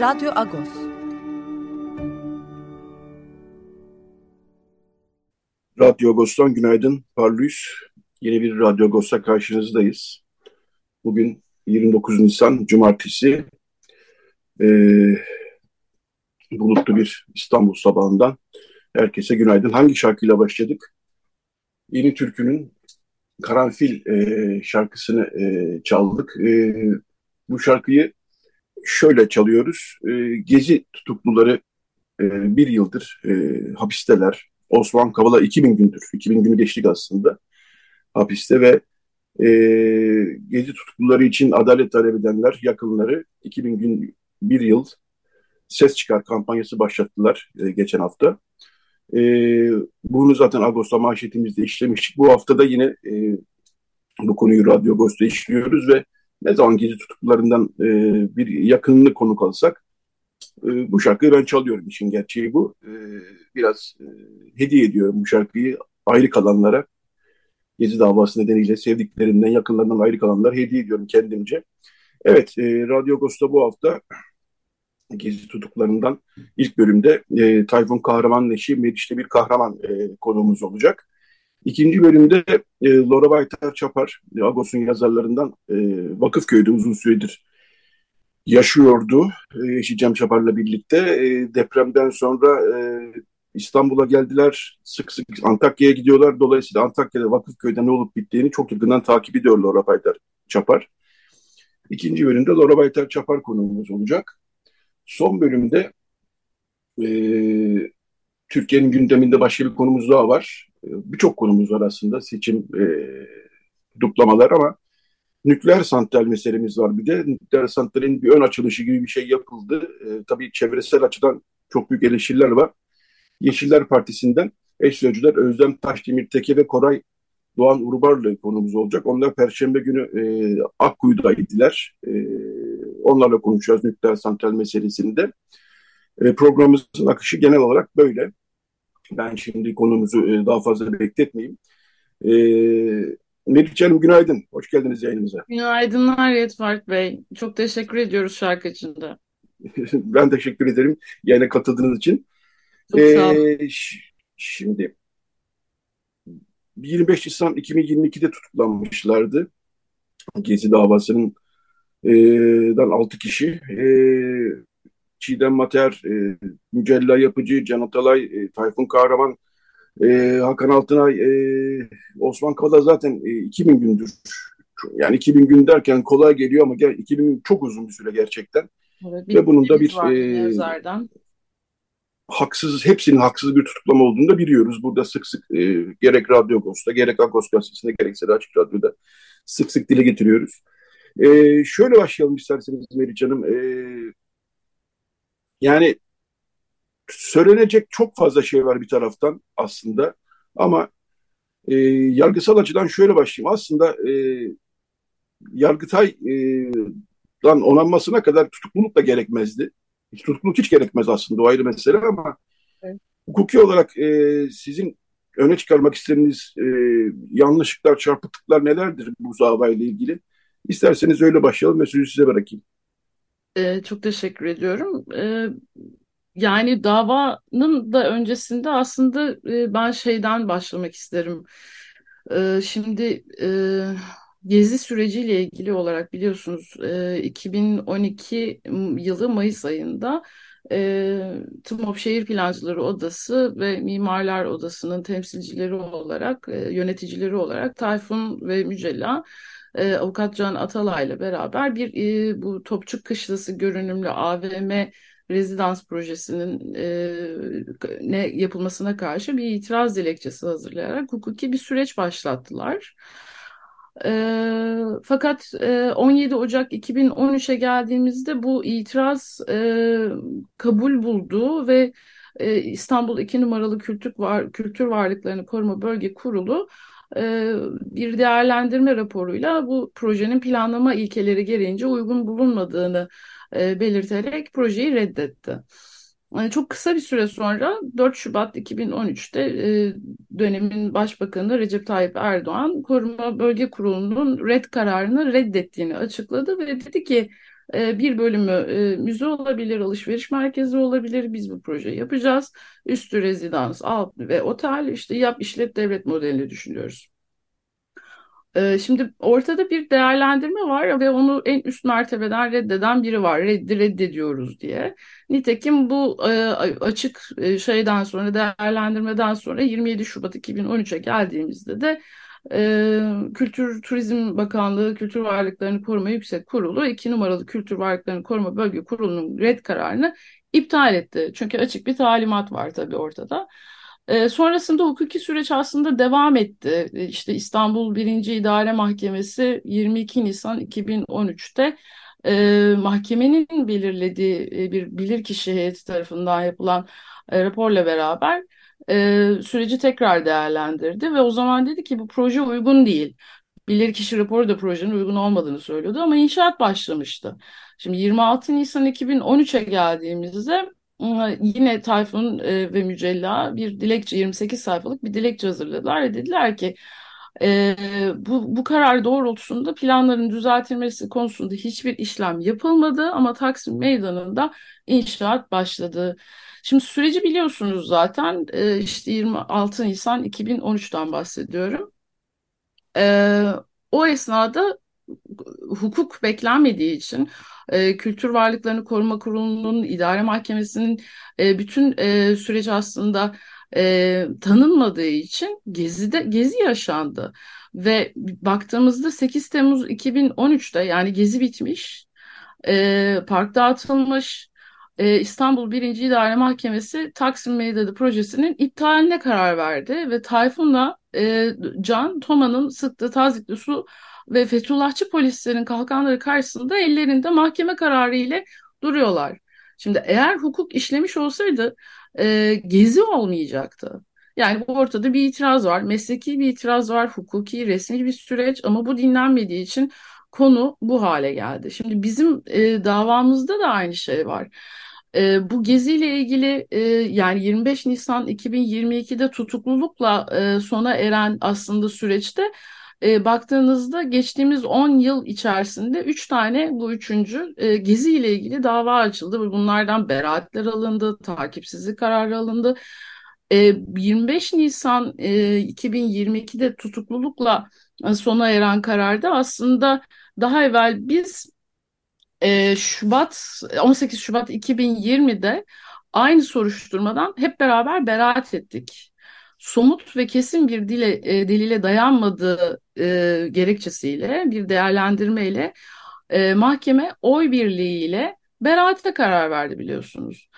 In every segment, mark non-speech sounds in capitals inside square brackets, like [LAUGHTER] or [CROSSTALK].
Radyo Agos. Radyo Agos'tan günaydın. Parlıyız. Yeni bir Radyo Agos'ta karşınızdayız. Bugün 29 Nisan Cumartesi. Ee, bulutlu bir İstanbul sabahından. Herkese günaydın. Hangi şarkıyla başladık? Yeni Türkü'nün Karanfil e, şarkısını e, çaldık. E, bu şarkıyı şöyle çalıyoruz. E, gezi tutukluları e, bir yıldır e, hapisteler. Osman Kavala 2000 gündür. 2000 günü geçtik aslında hapiste ve e, gezi tutukluları için adalet talep edenler, yakınları 2000 gün bir yıl ses çıkar kampanyası başlattılar e, geçen hafta. E, bunu zaten Ağustos'ta manşetimizde işlemiştik. Bu hafta da yine e, bu konuyu Radyo Ağustos'ta işliyoruz ve ne zaman gezi tutuklularından e, bir yakınını konuk alsak e, bu şarkıyı ben çalıyorum işin gerçeği bu. E, biraz e, hediye ediyorum bu şarkıyı ayrı kalanlara. Gezi davası nedeniyle sevdiklerinden, yakınlarından ayrı kalanlar hediye ediyorum kendimce. Evet, e, Radyo Agos'ta bu hafta Gezi tutuklarından ilk bölümde e, Tayfun Kahraman'ın eşi Meriç'te bir kahraman e, konuğumuz olacak. İkinci bölümde e, Laura Baytar Çapar, Agos'un yazarlarından e, Vakıfköy'de uzun süredir yaşıyordu. E, eşi Cem Çapar'la birlikte. E, depremden sonra e, İstanbul'a geldiler. Sık sık Antakya'ya gidiyorlar. Dolayısıyla Antakya'da Vakıfköy'de ne olup bittiğini çok yakından takip ediyor Laura Baytar Çapar. İkinci bölümde Laura Baytar Çapar konuğumuz olacak. Son bölümde e, Türkiye'nin gündeminde başka bir konumuz daha var. E, Birçok konumuz var aslında seçim e, duplamalar ama nükleer santral meselemiz var bir de. Nükleer santralin bir ön açılışı gibi bir şey yapıldı. E, tabii çevresel açıdan çok büyük eleştiriler var. Yeşiller Partisi'nden eş sözcüler Özlem Taşdemir Teke ve Koray Doğan Urbarlı konumuz olacak. Onlar Perşembe günü e, Akkuyu'da idiler. E, onlarla konuşacağız nükleer santral meselesinde. E, programımızın akışı genel olarak böyle. Ben şimdi konumuzu e, daha fazla bekletmeyeyim. E, Melih Canım günaydın. Hoş geldiniz yayınımıza. Günaydınlar Yetfart Bey. Çok teşekkür ediyoruz şarkı için de. [LAUGHS] ben teşekkür ederim yayına katıldığınız için. Çok sağ olun. Ee, şimdi 25 Nisan 2022'de tutuklanmışlardı. Gezi davasının e, dan 6 kişi. E, Çiğdem Mater, e, Mücella Yapıcı, Can Atalay, e, Tayfun Kahraman, e, Hakan Altınay, e, Osman Kavala zaten e, 2000 gündür. Yani 2000 gün derken kolay geliyor ama gel, 2000 gün çok uzun bir süre gerçekten. Evet, Ve bunun da bir var e, haksız, hepsinin haksız bir tutuklama olduğunu da biliyoruz. Burada sık sık e, gerek Radyo Agos'ta, gerek Agos Gazetesi'nde, gerekse de Açık Radyo'da sık sık dile getiriyoruz. E, şöyle başlayalım isterseniz Meriç Hanım. E, yani söylenecek çok fazla şey var bir taraftan aslında. Ama e, yargısal açıdan şöyle başlayayım. Aslında e, Yargıtay'dan onanmasına kadar tutukluluk da gerekmezdi. Tutukluluk hiç gerekmez aslında o ayrı mesele ama Evet. hukuki olarak e, sizin öne çıkarmak istediğiniz e, yanlışlıklar, çarpıklıklar nelerdir bu davayla ilgili? İsterseniz öyle başlayalım ve sözü size bırakayım. Ee, çok teşekkür ediyorum. Ee, yani davanın da öncesinde aslında e, ben şeyden başlamak isterim. Ee, şimdi e, Gezi süreciyle ilgili olarak biliyorsunuz e, 2012 yılı Mayıs ayında e, TMOB Şehir Plancıları Odası ve Mimarlar Odası'nın temsilcileri olarak, e, yöneticileri olarak Tayfun ve Mücella e, Avukat Can Atalay'la beraber bir e, bu Topçuk Kışlası görünümlü AVM rezidans projesinin e, ne yapılmasına karşı bir itiraz dilekçesi hazırlayarak hukuki bir süreç başlattılar. E, fakat e, 17 Ocak 2013'e geldiğimizde bu itiraz e, kabul buldu ve e, İstanbul 2 numaralı Kültür, Var, Kültür Varlıklarını Koruma Bölge Kurulu e, bir değerlendirme raporuyla bu projenin planlama ilkeleri gereğince uygun bulunmadığını e, belirterek projeyi reddetti. Yani çok kısa bir süre sonra 4 Şubat 2013'te e, dönemin başbakanı Recep Tayyip Erdoğan Koruma Bölge Kurulu'nun red kararını reddettiğini açıkladı ve dedi ki e, bir bölümü e, müze olabilir, alışveriş merkezi olabilir. Biz bu projeyi yapacağız. Üstü rezidans, alt ve otel işte yap işlet devlet modelini düşünüyoruz. Ee, şimdi ortada bir değerlendirme var ve onu en üst mertebeden reddeden biri var. Reddi reddediyoruz diye. Nitekim bu e, açık e, şeyden sonra değerlendirmeden sonra 27 Şubat 2013'e geldiğimizde de e, Kültür Turizm Bakanlığı Kültür Varlıklarını Koruma Yüksek Kurulu 2 numaralı Kültür Varlıklarını Koruma Bölge Kurulu'nun red kararını iptal etti. Çünkü açık bir talimat var tabii ortada. E, sonrasında hukuki süreç aslında devam etti. E, işte İstanbul 1. İdare Mahkemesi 22 Nisan 2013'te e, mahkemenin belirlediği e, bir bilirkişi heyeti tarafından yapılan e, raporla beraber e, süreci tekrar değerlendirdi ve o zaman dedi ki bu proje uygun değil. Bilirkişi raporu da projenin uygun olmadığını söylüyordu ama inşaat başlamıştı. Şimdi 26 Nisan 2013'e geldiğimizde yine Tayfun e, ve Mücella bir dilekçe 28 sayfalık bir dilekçe hazırladılar ve dediler ki e, bu, bu karar doğrultusunda planların düzeltilmesi konusunda hiçbir işlem yapılmadı ama Taksim Meydanı'nda inşaat başladı. Şimdi süreci biliyorsunuz zaten e, işte 26 Nisan 2013'ten bahsediyorum. E, o esnada hukuk beklenmediği için e, Kültür Varlıklarını Koruma Kurulu'nun idare mahkemesinin e, bütün e, süreç aslında e, tanınmadığı için Gezi'de Gezi yaşandı ve baktığımızda 8 Temmuz 2013'te yani Gezi bitmiş, e, park dağıtılmış, e, İstanbul 1. İdare Mahkemesi Taksim Meydanı projesinin iptaline karar verdi ve Tayfun'la e, Can Toma'nın sıktığı tazikli su ve Fethullahçı polislerin kalkanları karşısında ellerinde mahkeme kararı ile duruyorlar. Şimdi eğer hukuk işlemiş olsaydı e, gezi olmayacaktı. Yani bu ortada bir itiraz var, mesleki bir itiraz var, hukuki, resmi bir süreç ama bu dinlenmediği için konu bu hale geldi. Şimdi bizim e, davamızda da aynı şey var. E, bu geziyle ilgili e, yani 25 Nisan 2022'de tutuklulukla e, sona eren aslında süreçte e, baktığınızda geçtiğimiz 10 yıl içerisinde 3 tane bu üçüncü e, Gezi ile ilgili dava açıldı bunlardan beraatler alındı, takipsizlik kararı alındı. E, 25 Nisan e, 2022'de tutuklulukla e, sona eren kararda aslında daha evvel biz e, Şubat 18 Şubat 2020'de aynı soruşturmadan hep beraber beraat ettik somut ve kesin bir dile, e, delile dayanmadığı e, gerekçesiyle bir değerlendirmeyle e, mahkeme oy birliğiyle beraate karar verdi biliyorsunuz.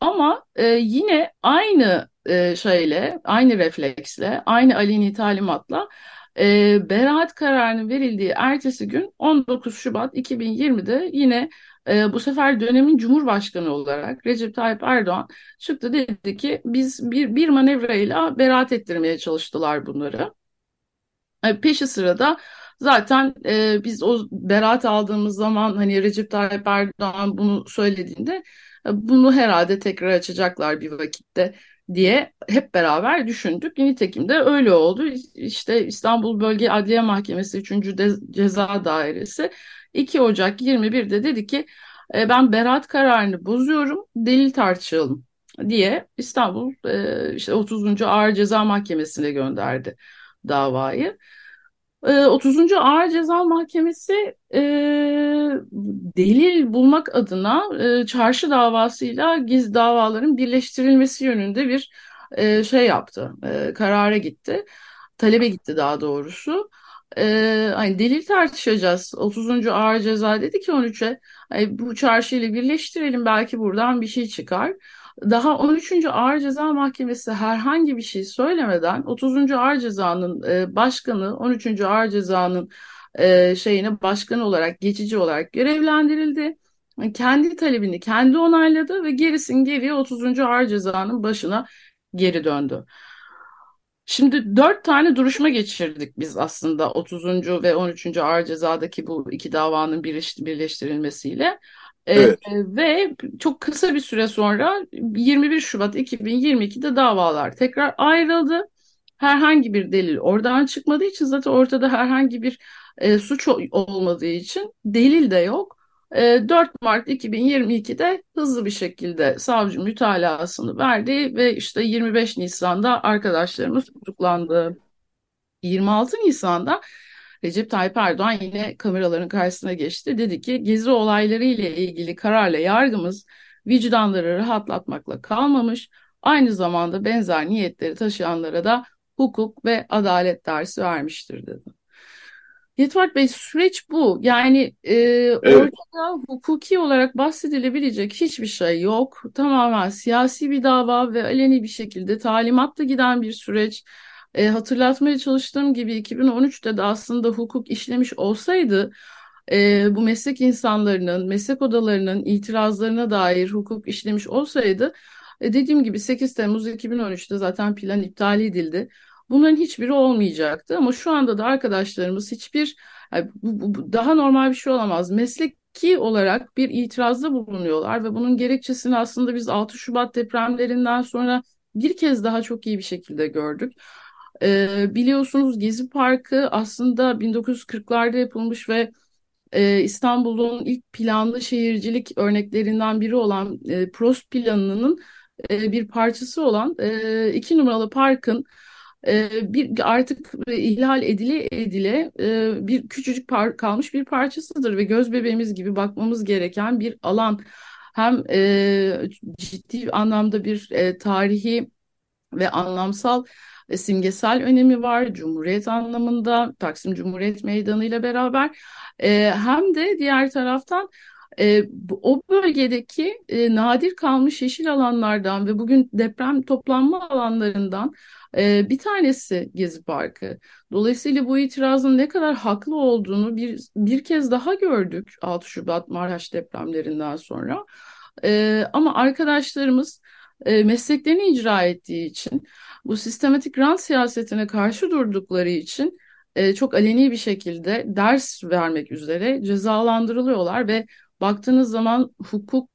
Ama e, yine aynı e, şeyle, aynı refleksle, aynı aleni talimatla e, beraat kararının verildiği ertesi gün 19 Şubat 2020'de yine e, bu sefer dönemin Cumhurbaşkanı olarak Recep Tayyip Erdoğan çıktı dedi ki biz bir, bir manevrayla beraat ettirmeye çalıştılar bunları. E, peşi sırada zaten e, biz o beraat aldığımız zaman hani Recep Tayyip Erdoğan bunu söylediğinde e, bunu herhalde tekrar açacaklar bir vakitte diye hep beraber düşündük. Nitekim de öyle oldu. İşte İstanbul Bölge Adliye Mahkemesi 3. Ceza Dairesi 2 Ocak 21'de dedi ki e, ben beraat kararını bozuyorum, delil tartışalım diye İstanbul e, işte 30. Ağır Ceza Mahkemesi'ne gönderdi davayı. 30. E, Ağır Ceza Mahkemesi e, delil bulmak adına e, çarşı davasıyla giz davaların birleştirilmesi yönünde bir e, şey yaptı, e, karara gitti, talebe gitti daha doğrusu. E, hani delil tartışacağız. 30. Ağır Ceza dedi ki 13'e bu çarşıyla birleştirelim belki buradan bir şey çıkar. Daha 13. Ağır Ceza Mahkemesi herhangi bir şey söylemeden 30. Ağır Ceza'nın e, başkanı 13. Ağır Ceza'nın e, şeyine başkan olarak geçici olarak görevlendirildi. Kendi talebini kendi onayladı ve gerisin geriye 30. Ağır Ceza'nın başına geri döndü. Şimdi dört tane duruşma geçirdik biz aslında 30. ve 13. Ağır Ceza'daki bu iki davanın birleştirilmesiyle. Ee, evet. E, ve çok kısa bir süre sonra 21 Şubat 2022'de davalar tekrar ayrıldı. Herhangi bir delil oradan çıkmadığı için zaten ortada herhangi bir e, suç olmadığı için delil de yok. E, 4 Mart 2022'de hızlı bir şekilde savcı mütalasını verdi ve işte 25 Nisan'da arkadaşlarımız tutuklandı. 26 Nisan'da Recep Tayyip Erdoğan yine kameraların karşısına geçti. Dedi ki gezi olayları ile ilgili kararla yargımız vicdanları rahatlatmakla kalmamış. Aynı zamanda benzer niyetleri taşıyanlara da hukuk ve adalet dersi vermiştir dedi. Yetvart Bey süreç bu. Yani e, evet. ortada hukuki olarak bahsedilebilecek hiçbir şey yok. Tamamen siyasi bir dava ve aleni bir şekilde talimatla giden bir süreç. E, hatırlatmaya çalıştığım gibi 2013'te de aslında hukuk işlemiş olsaydı e, bu meslek insanlarının, meslek odalarının itirazlarına dair hukuk işlemiş olsaydı e, dediğim gibi 8 Temmuz 2013'te zaten plan iptal edildi. Bunların hiçbiri olmayacaktı ama şu anda da arkadaşlarımız hiçbir yani bu, bu, daha normal bir şey olamaz. Mesleki olarak bir itirazda bulunuyorlar ve bunun gerekçesini aslında biz 6 Şubat depremlerinden sonra bir kez daha çok iyi bir şekilde gördük. Ee, biliyorsunuz Gezi Parkı aslında 1940'larda yapılmış ve e, İstanbul'un ilk planlı şehircilik örneklerinden biri olan e, Prost planının e, bir parçası olan e, iki numaralı parkın e, bir artık ihlal edile edile e, bir küçücük par kalmış bir parçasıdır ve göz bebeğimiz gibi bakmamız gereken bir alan. Hem e, ciddi anlamda bir e, tarihi ve anlamsal simgesel önemi var Cumhuriyet anlamında Taksim Cumhuriyet Meydanı ile beraber e, hem de diğer taraftan e, o bölgedeki e, nadir kalmış yeşil alanlardan ve bugün deprem toplanma alanlarından e, bir tanesi Gezi Parkı. Dolayısıyla bu itirazın ne kadar haklı olduğunu bir, bir kez daha gördük 6 Şubat Maraş depremlerinden sonra. E, ama arkadaşlarımız e, mesleklerini icra ettiği için, bu sistematik rant siyasetine karşı durdukları için e, çok aleni bir şekilde ders vermek üzere cezalandırılıyorlar ve baktığınız zaman hukuk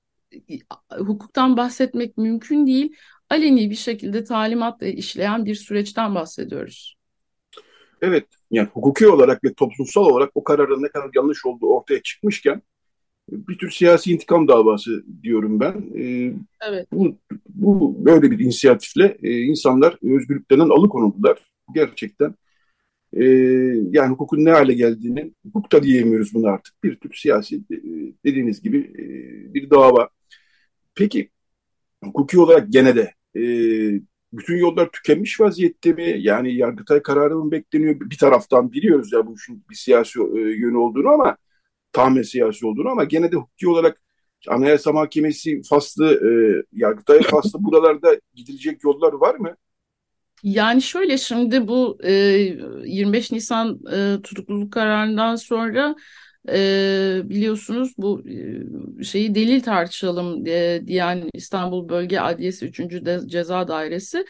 hukuktan bahsetmek mümkün değil. Aleni bir şekilde talimatla işleyen bir süreçten bahsediyoruz. Evet, yani hukuki olarak ve toplumsal olarak o kararın ne kadar yanlış olduğu ortaya çıkmışken bir tür siyasi intikam davası diyorum ben. Ee, evet. Bu, bu böyle bir inisiyatifle e, insanlar özgürlüklerinden alıkonuldular. Gerçekten e, yani hukukun ne hale geldiğini hukukta diyemiyoruz bunu artık. Bir tür siyasi e, dediğiniz gibi e, bir dava. Peki hukuki olarak gene de e, bütün yollar tükenmiş vaziyette mi? Yani Yargıtay kararı mı bekleniyor? Bir taraftan biliyoruz ya bu işin bir siyasi e, yönü olduğunu ama tamamen siyasi olduğunu ama gene de hukuki olarak Anayasa Mahkemesi faslı, e, Yargıtay faslı buralarda gidilecek yollar var mı? Yani şöyle şimdi bu e, 25 Nisan e, tutukluluk kararından sonra e, biliyorsunuz bu e, şeyi delil tartışalım e, diyen İstanbul Bölge Adliyesi 3. De, Ceza Dairesi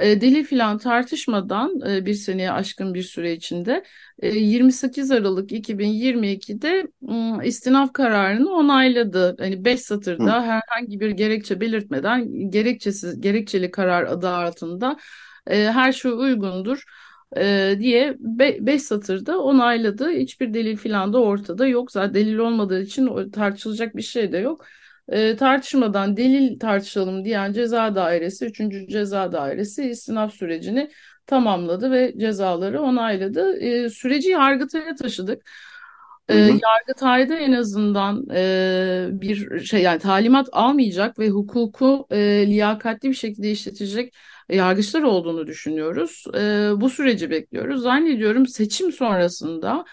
e, delil filan tartışmadan e, bir seneye aşkın bir süre içinde e, 28 Aralık 2022'de e, istinaf kararını onayladı. Hani 5 satırda Hı. herhangi bir gerekçe belirtmeden gerekçesiz gerekçeli karar adı altında e, her şey uygundur e, diye 5 be, satırda onayladı. Hiçbir delil filan da ortada yok. Zaten delil olmadığı için tartışılacak bir şey de yok. E, tartışmadan delil tartışalım diyen ceza dairesi, 3. ceza dairesi istinaf sürecini tamamladı ve cezaları onayladı. E, süreci Yargıtay'a taşıdık. E, Yargıtay'da en azından e, bir şey yani talimat almayacak ve hukuku e, liyakatli bir şekilde işletecek yargıçlar olduğunu düşünüyoruz. E, bu süreci bekliyoruz. Zannediyorum seçim sonrasında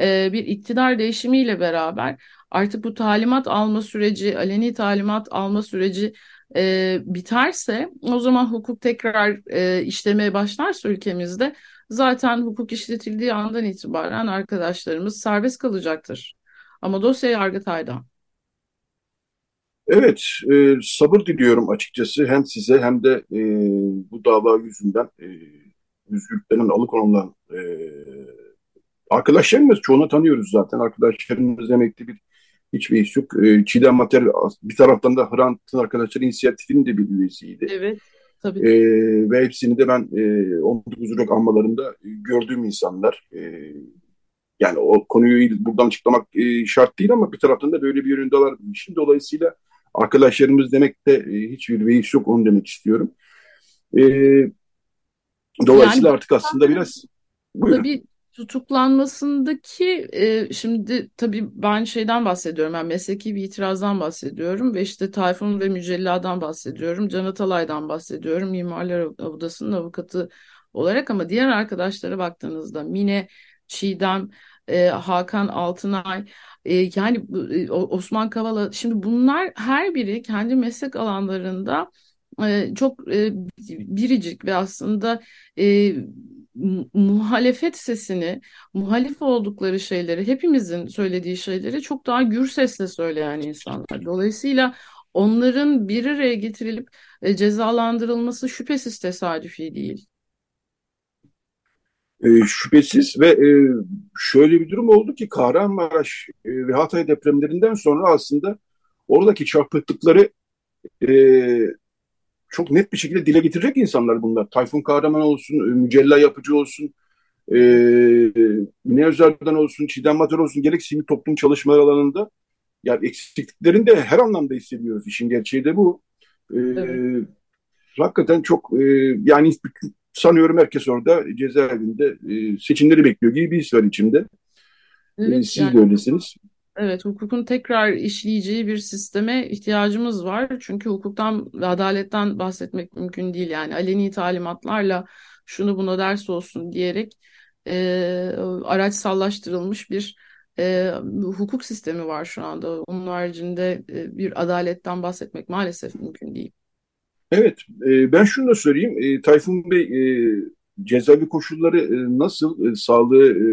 e, bir iktidar değişimiyle beraber artık bu talimat alma süreci, aleni talimat alma süreci e, biterse o zaman hukuk tekrar e, işlemeye başlarsa ülkemizde zaten hukuk işletildiği andan itibaren arkadaşlarımız serbest kalacaktır. Ama dosya Yargıtay'da. Evet, e, sabır diliyorum açıkçası hem size hem de e, bu dava yüzünden e, özgürlüklerinden alıkonulan e, arkadaşlarımız çoğunu tanıyoruz zaten. Arkadaşlarımız emekli bir hiçbir iş yok. E, Çiğdem Mater bir taraftan da Hrant'ın arkadaşları inisiyatifinin de bir üyesiydi. Evet. Tabii. E, ve hepsini de ben e, 19 Ocak anmalarında gördüğüm insanlar. E, yani o konuyu buradan açıklamak e, şart değil ama bir taraftan da böyle bir yönünde var işin. Dolayısıyla arkadaşlarımız demekte e, hiçbir beis yok onu demek istiyorum. E, dolayısıyla yani, artık aslında biraz buyurun. Tabii tutuklanmasındaki e, şimdi tabii ben şeyden bahsediyorum. Ben mesleki bir itirazdan bahsediyorum ve işte Tayfun ve Mücella'dan bahsediyorum. Can Atalay'dan bahsediyorum. Mimarlar Odası'nın avukatı olarak ama diğer arkadaşlara baktığınızda Mine, Çiğdem, e, Hakan Altınay e, yani e, Osman Kavala şimdi bunlar her biri kendi meslek alanlarında e, çok e, biricik ve aslında e, muhalefet sesini, muhalif oldukları şeyleri, hepimizin söylediği şeyleri çok daha gür sesle söyleyen insanlar. Dolayısıyla onların bir araya getirilip e, cezalandırılması şüphesiz tesadüfi değil. E, şüphesiz ve e, şöyle bir durum oldu ki Kahramanmaraş e, ve Hatay depremlerinden sonra aslında oradaki çarpıklıkları e, çok net bir şekilde dile getirecek insanlar bunlar. Tayfun Kahraman olsun, e, Mücella Yapıcı olsun, e, Mine Özer'den olsun, Çiğdem Mater olsun gerek sivil toplum çalışmaları alanında yani eksikliklerini de her anlamda hissediyoruz. İşin gerçeği de bu. E, evet. Hakikaten çok e, yani sanıyorum herkes orada cezaevinde e, seçimleri bekliyor gibi bir his var içimde. Evet, e, siz yani, de öylesiniz. Evet, hukukun tekrar işleyeceği bir sisteme ihtiyacımız var. Çünkü hukuktan ve adaletten bahsetmek mümkün değil. Yani aleni talimatlarla şunu buna ders olsun diyerek e, araç sallaştırılmış bir e, hukuk sistemi var şu anda. Onun haricinde e, bir adaletten bahsetmek maalesef mümkün değil. Evet, e, ben şunu da söyleyeyim. E, Tayfun Bey e, cezaevi koşulları e, nasıl, e, sağlığı e,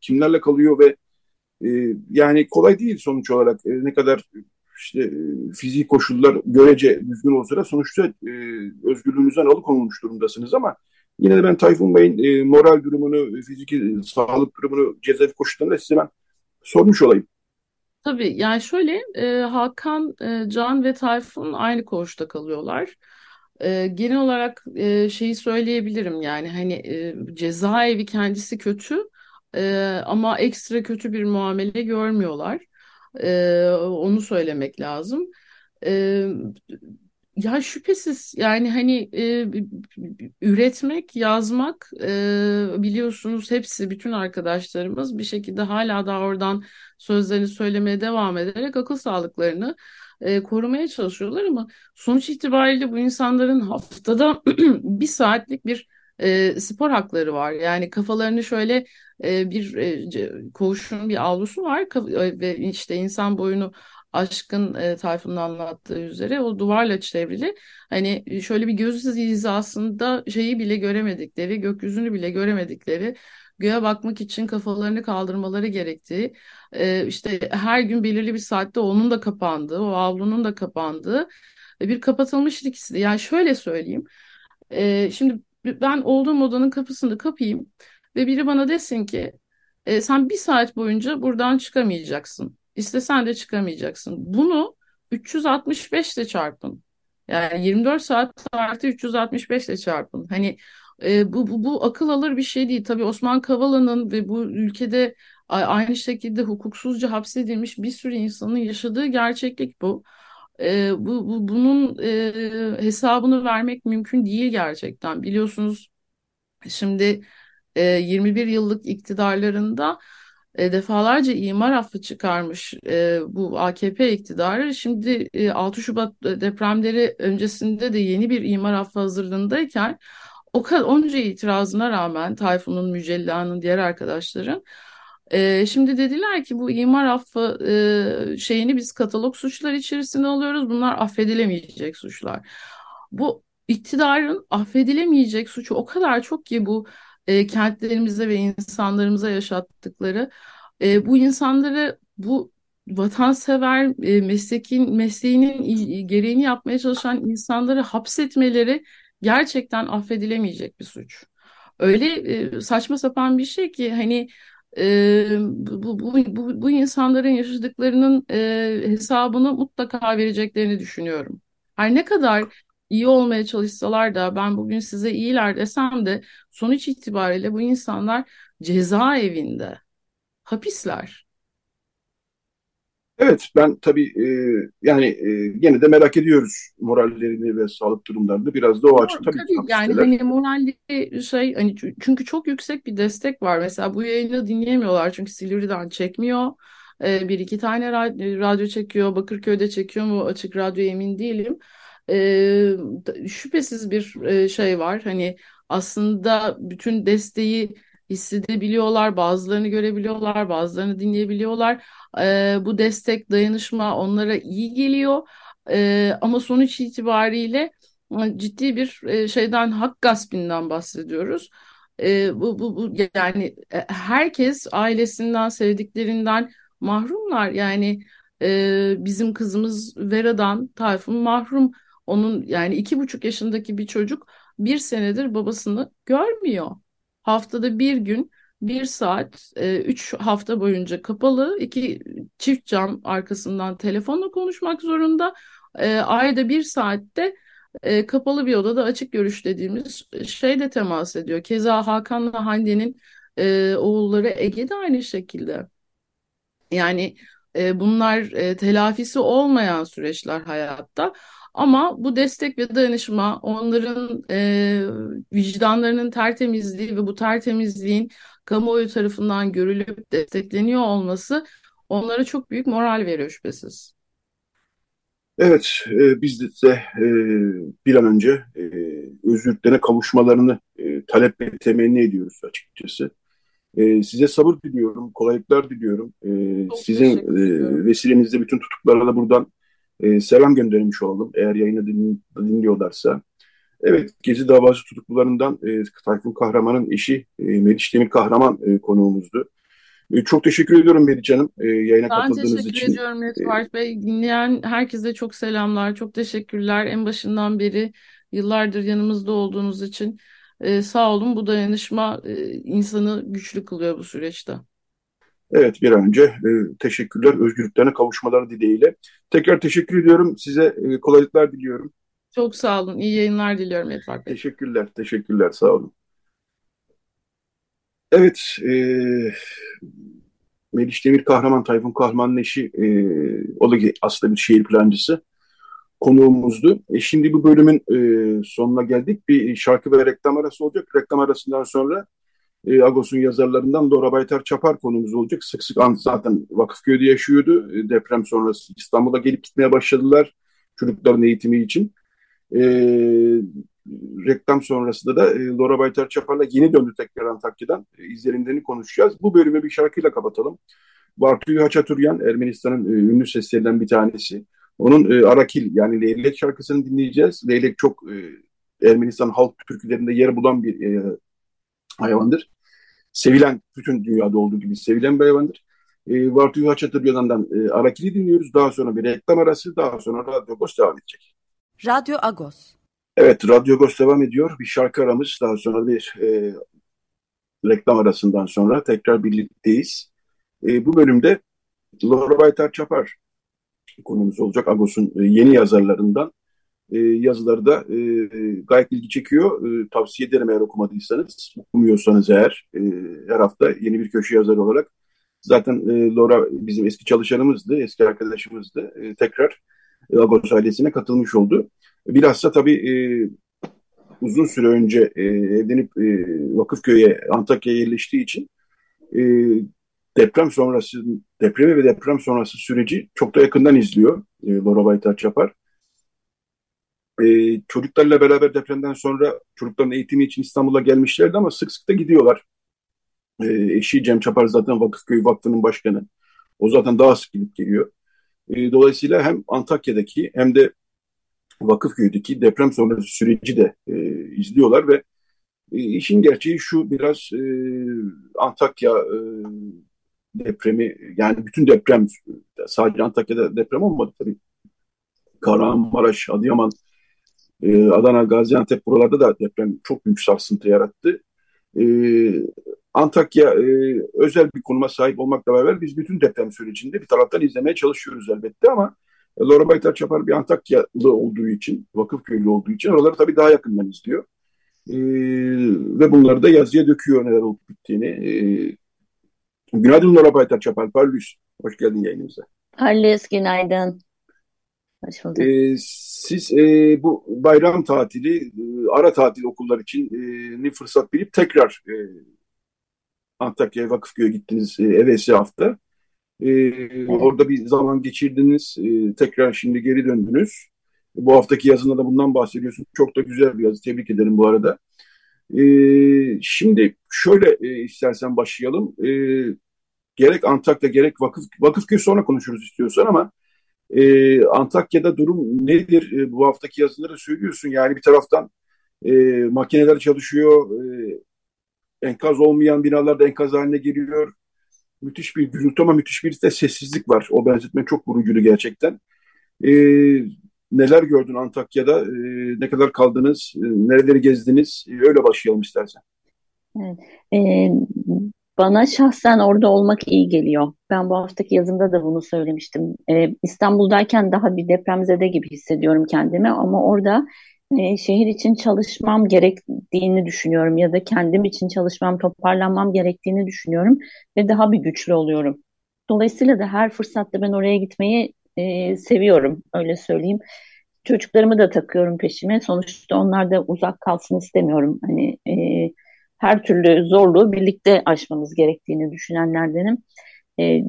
kimlerle kalıyor ve e, yani kolay değil sonuç olarak e, ne kadar işte e, fizik koşullar görece düzgün olsa da sonuçta e, özgürlüğünüzden alıkonulmuş durumdasınız ama yine de ben Tayfun Bey'in e, moral durumunu, fiziki e, sağlık durumunu, cezaevi koşullarını size ben sormuş olayım. Tabii yani şöyle e, Hakan, e, Can ve Tayfun aynı koğuşta kalıyorlar. E, genel olarak e, şeyi söyleyebilirim yani hani e, cezaevi kendisi kötü e, ama ekstra kötü bir muamele görmüyorlar. E, onu söylemek lazım. E, ya şüphesiz yani hani e, üretmek, yazmak e, biliyorsunuz hepsi bütün arkadaşlarımız bir şekilde hala da oradan sözlerini söylemeye devam ederek akıl sağlıklarını e, korumaya çalışıyorlar ama sonuç itibariyle bu insanların haftada [CLEARS THROAT] bir saatlik bir e, spor hakları var. Yani kafalarını şöyle e, bir e, koğuşun bir avlusu var e, ve işte insan boyunu aşkın e, Tayfun'un anlattığı üzere o duvarla çevrili. Hani şöyle bir göz hizasında şeyi bile göremedikleri, gökyüzünü bile göremedikleri göğe bakmak için kafalarını kaldırmaları gerektiği, e, işte her gün belirli bir saatte onun da kapandığı, o avlunun da kapandığı bir kapatılmış ikisi. Yani şöyle söyleyeyim, e, şimdi ben olduğum odanın kapısını kapayım ve biri bana desin ki e, sen bir saat boyunca buradan çıkamayacaksın. İstesen de çıkamayacaksın. Bunu 365 ile çarpın. Yani 24 saat artı 365 ile çarpın. Hani e, bu, bu, bu akıl alır bir şey değil. Tabii Osman Kavala'nın ve bu ülkede aynı şekilde hukuksuzca hapsedilmiş bir sürü insanın yaşadığı gerçeklik bu. E, bu, bu bunun e, hesabını vermek mümkün değil gerçekten. Biliyorsunuz şimdi e, 21 yıllık iktidarlarında e, defalarca imar affı çıkarmış e, bu AKP iktidarı. Şimdi e, 6 Şubat depremleri öncesinde de yeni bir imar affı hazırlığındayken o kadar onca itirazına rağmen Tayfun'un, Mücella'nın, diğer arkadaşların E, şimdi dediler ki bu imar affı e, şeyini biz katalog suçlar içerisinde alıyoruz. Bunlar affedilemeyecek suçlar. Bu iktidarın affedilemeyecek suçu o kadar çok ki bu e, kentlerimize ve insanlarımıza yaşattıkları. E, bu insanları bu vatansever e, meslekin mesleğinin gereğini yapmaya çalışan insanları hapsetmeleri gerçekten affedilemeyecek bir suç. Öyle e, saçma sapan bir şey ki hani e, bu, bu, bu, bu insanların yaşadıklarının e, hesabını mutlaka vereceklerini düşünüyorum. Her ne kadar iyi olmaya çalışsalar da ben bugün size iyiler desem de sonuç itibariyle bu insanlar cezaevinde, hapisler. Evet, ben tabii e, yani e, gene de merak ediyoruz morallerini ve sağlık durumlarını. Biraz da o açık tabii, tabii yani hani moralli şey hani çünkü çok yüksek bir destek var. Mesela bu yayını dinleyemiyorlar çünkü Silivri'den çekmiyor. E, bir iki tane radyo çekiyor. Bakırköy'de çekiyor mu açık radyo emin değilim. E, şüphesiz bir e, şey var. Hani aslında bütün desteği hissedebiliyorlar, bazılarını görebiliyorlar, bazılarını dinleyebiliyorlar. E, bu destek, dayanışma onlara iyi geliyor. E, ama sonuç itibariyle ciddi bir şeyden hak gaspinden bahsediyoruz. E, bu, bu, bu yani e, herkes ailesinden, sevdiklerinden mahrumlar. Yani e, bizim kızımız Vera'dan Tayfun mahrum. Onun yani iki buçuk yaşındaki bir çocuk bir senedir babasını görmüyor haftada bir gün bir saat, e, üç hafta boyunca kapalı, iki çift cam arkasından telefonla konuşmak zorunda. E, ayda bir saatte e, kapalı bir odada açık görüş dediğimiz şey de temas ediyor. Keza Hakan'la Hande'nin e, oğulları Ege de aynı şekilde. Yani e, bunlar e, telafisi olmayan süreçler hayatta. Ama bu destek ve dayanışma onların e, vicdanlarının tertemizliği ve bu tertemizliğin kamuoyu tarafından görülüp destekleniyor olması onlara çok büyük moral veriyor şüphesiz. Evet, e, biz de e, bir an önce e, özgürlüklerine kavuşmalarını e, talep ve temenni ediyoruz açıkçası. E, size sabır diliyorum, kolaylıklar diliyorum. E, sizin e, vesilenizde bütün tutuklara da buradan e, selam göndermiş olalım eğer yayını din, dinliyorlarsa. Evet, Gezi davası tutuklularından e, Tayfun Kahraman'ın eşi e, Meriç Demir Kahraman e, konuğumuzdu. E, çok teşekkür ediyorum Meriç Hanım e, yayına ben katıldığınız için. Ben teşekkür ediyorum Netfart Bey. Dinleyen herkese çok selamlar, çok teşekkürler. En başından beri yıllardır yanımızda olduğunuz için e, sağ olun. Bu dayanışma e, insanı güçlü kılıyor bu süreçte. Evet bir an önce e, teşekkürler özgürlüklerine kavuşmaları dileğiyle. Tekrar teşekkür ediyorum. Size e, kolaylıklar diliyorum. Çok sağ olun. İyi yayınlar diliyorum Edvard Bey. Teşekkürler. Teşekkürler. Sağ olun. Evet. E, Meriç Demir Kahraman, Tayfun Kahraman'ın eşi. E, o da aslında bir şehir plancısı. Konuğumuzdu. E, şimdi bu bölümün e, sonuna geldik. Bir şarkı ve reklam arası olacak. Reklam arasından sonra e, Agos'un yazarlarından Dora Baytar Çapar konumuz olacak. Sık sık zaten Vakıfköy'de yaşıyordu. E, deprem sonrası İstanbul'a gelip gitmeye başladılar çocukların eğitimi için. E, reklam sonrasında da e, Dora Baytar Çapar'la yeni döndü tekrar Antakya'dan. E, izlenimlerini konuşacağız. Bu bölümü bir şarkıyla kapatalım. Bartuyu Haçaturyan, Ermenistan'ın e, ünlü seslerinden bir tanesi. Onun e, Arakil yani Leylek şarkısını dinleyeceğiz. Leylek çok e, Ermenistan halk türkülerinde yer bulan bir e, hayvandır. Sevilen, bütün dünyada olduğu gibi sevilen bir hayvandır. E, Vartuyu Haçatırya'dan e, Arakili dinliyoruz. Daha sonra bir reklam arası, daha sonra Radyo Agos devam edecek. Radyo Agos. Evet, Radyo Agos devam ediyor. Bir şarkı aramız, daha sonra bir e, reklam arasından sonra tekrar birlikteyiz. E, bu bölümde Laura Baytar Çapar konumuz olacak. Agos'un e, yeni yazarlarından e, yazıları da e, gayet ilgi çekiyor. E, tavsiye ederim eğer okumadıysanız. Okumuyorsanız eğer e, her hafta yeni bir köşe yazarı olarak. Zaten e, Laura bizim eski çalışanımızdı, eski arkadaşımızdı. E, tekrar Agos ailesine katılmış oldu. Bilhassa tabii e, uzun süre önce e, evlenip e, Vakıfköy'e, Antakya'ya yerleştiği için e, deprem sonrası, depremi ve deprem sonrası süreci çok da yakından izliyor e, Laura Baytar Çapar e, çocuklarla beraber depremden sonra çocukların eğitimi için İstanbul'a gelmişlerdi ama sık sık da gidiyorlar. E, eşi Cem Çapar zaten Vakıfköy Vakfı'nın başkanı. O zaten daha sık gidip geliyor. E, dolayısıyla hem Antakya'daki hem de Vakıfköy'deki deprem sonrası süreci de e, izliyorlar ve e, işin gerçeği şu biraz e, Antakya e, depremi yani bütün deprem sadece Antakya'da deprem olmadı tabii. Kahramanmaraş, Adıyaman, e, Adana, Gaziantep buralarda da deprem çok büyük sarsıntı yarattı. E, Antakya e, özel bir konuma sahip olmakla beraber biz bütün deprem sürecinde bir taraftan izlemeye çalışıyoruz elbette ama Laura Baytar Çapar bir Antakyalı olduğu için, Vakıfköylü olduğu için oraları tabii daha yakından izliyor. E, ve bunları da yazıya döküyor neler olup bittiğini. E, günaydın Laura Baytar Çapar, Parlus. Hoş geldin yayınımıza. Parlus, günaydın. Hoş bulduk. E, siz e, bu bayram tatili, e, ara tatil okullar için e, ne fırsat bilip tekrar e, Antakya Vakıfköy'e gittiniz e, evvelsi hafta. E, evet. Orada bir zaman geçirdiniz. E, tekrar şimdi geri döndünüz. Bu haftaki yazında da bundan bahsediyorsun. Çok da güzel bir yazı. Tebrik ederim bu arada. E, şimdi şöyle e, istersen başlayalım. E, gerek Antakya gerek Vakıf, Vakıfköy sonra konuşuruz istiyorsan ama e, Antakya'da durum nedir? E, bu haftaki yazıları söylüyorsun. Yani bir taraftan e, makineler çalışıyor, e, enkaz olmayan binalar da enkaz haline geliyor. Müthiş bir gürültü ama müthiş bir de sessizlik var. O benzetme çok vurucuydu gerçekten. E, neler gördün Antakya'da? E, ne kadar kaldınız? E, nereleri gezdiniz? E, öyle başlayalım istersen. Evet. Bana şahsen orada olmak iyi geliyor. Ben bu haftaki yazımda da bunu söylemiştim. Ee, İstanbul'dayken daha bir depremzede gibi hissediyorum kendimi ama orada e, şehir için çalışmam gerektiğini düşünüyorum ya da kendim için çalışmam, toparlanmam gerektiğini düşünüyorum ve daha bir güçlü oluyorum. Dolayısıyla da her fırsatta ben oraya gitmeyi e, seviyorum, öyle söyleyeyim. Çocuklarımı da takıyorum peşime. Sonuçta onlar da uzak kalsın istemiyorum. Hani e, her türlü zorluğu birlikte aşmamız gerektiğini düşünenlerdenim. E,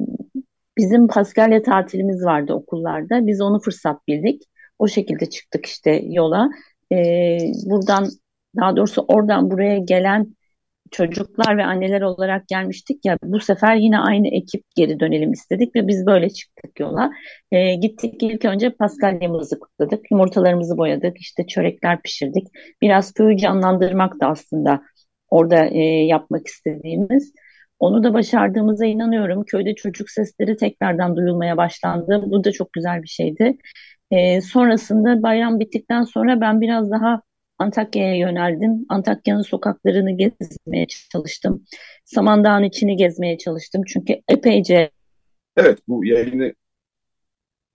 bizim Paskalya tatilimiz vardı okullarda. Biz onu fırsat bildik. O şekilde çıktık işte yola. E, buradan daha doğrusu oradan buraya gelen çocuklar ve anneler olarak gelmiştik ya bu sefer yine aynı ekip geri dönelim istedik ve biz böyle çıktık yola. E, gittik ilk önce paskalyamızı kutladık, yumurtalarımızı boyadık, işte çörekler pişirdik. Biraz köyü canlandırmak da aslında orada e, yapmak istediğimiz. Onu da başardığımıza inanıyorum. Köyde çocuk sesleri tekrardan duyulmaya başlandı. Bu da çok güzel bir şeydi. E, sonrasında bayram bittikten sonra ben biraz daha Antakya'ya yöneldim. Antakya'nın sokaklarını gezmeye çalıştım. Samandağ'ın içini gezmeye çalıştım. Çünkü epeyce... Evet bu yayını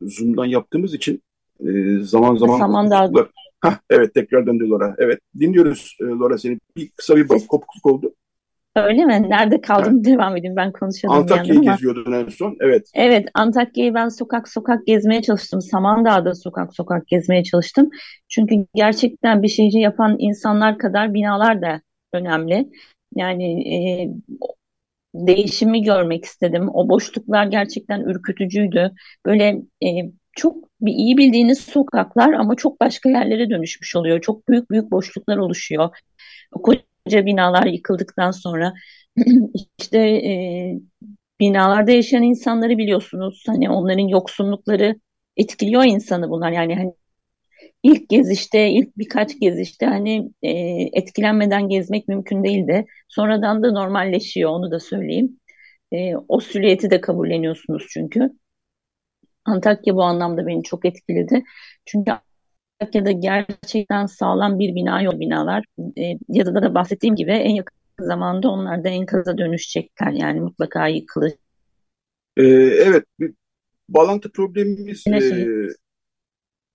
Zoom'dan yaptığımız için e, zaman zaman... Samandağ... Hah, evet tekrar döndü Laura. Evet dinliyoruz e, Laura seni. Bir kısa bir Ses... kopukluk oldu. Öyle mi? Nerede kaldım? Evet. Devam edeyim. Ben konuşalım. Antakya'yı geziyordun en son. Evet. Evet. Antakya'yı ben sokak sokak gezmeye çalıştım. Samandağ'da sokak sokak gezmeye çalıştım. Çünkü gerçekten bir şehri yapan insanlar kadar binalar da önemli. Yani e, değişimi görmek istedim. O boşluklar gerçekten ürkütücüydü. Böyle e, çok bir iyi bildiğiniz sokaklar ama çok başka yerlere dönüşmüş oluyor. Çok büyük büyük boşluklar oluşuyor. Koca binalar yıkıldıktan sonra [CLEARS THROAT] işte e, binalarda yaşayan insanları biliyorsunuz. Hani onların yoksunlukları etkiliyor insanı bunlar. Yani hani ilk gezişte, ilk birkaç gezişte hani e, etkilenmeden gezmek mümkün değildi. Sonradan da normalleşiyor onu da söyleyeyim. E, o süliyeti de kabulleniyorsunuz çünkü. Antakya bu anlamda beni çok etkiledi. Çünkü Antakya'da gerçekten sağlam bir bina yok binalar. E, yazıda da bahsettiğim gibi en yakın zamanda onlar da enkaza dönüşecekler. Yani mutlaka yıkılır. Ee, evet, bir bağlantı problemimiz e,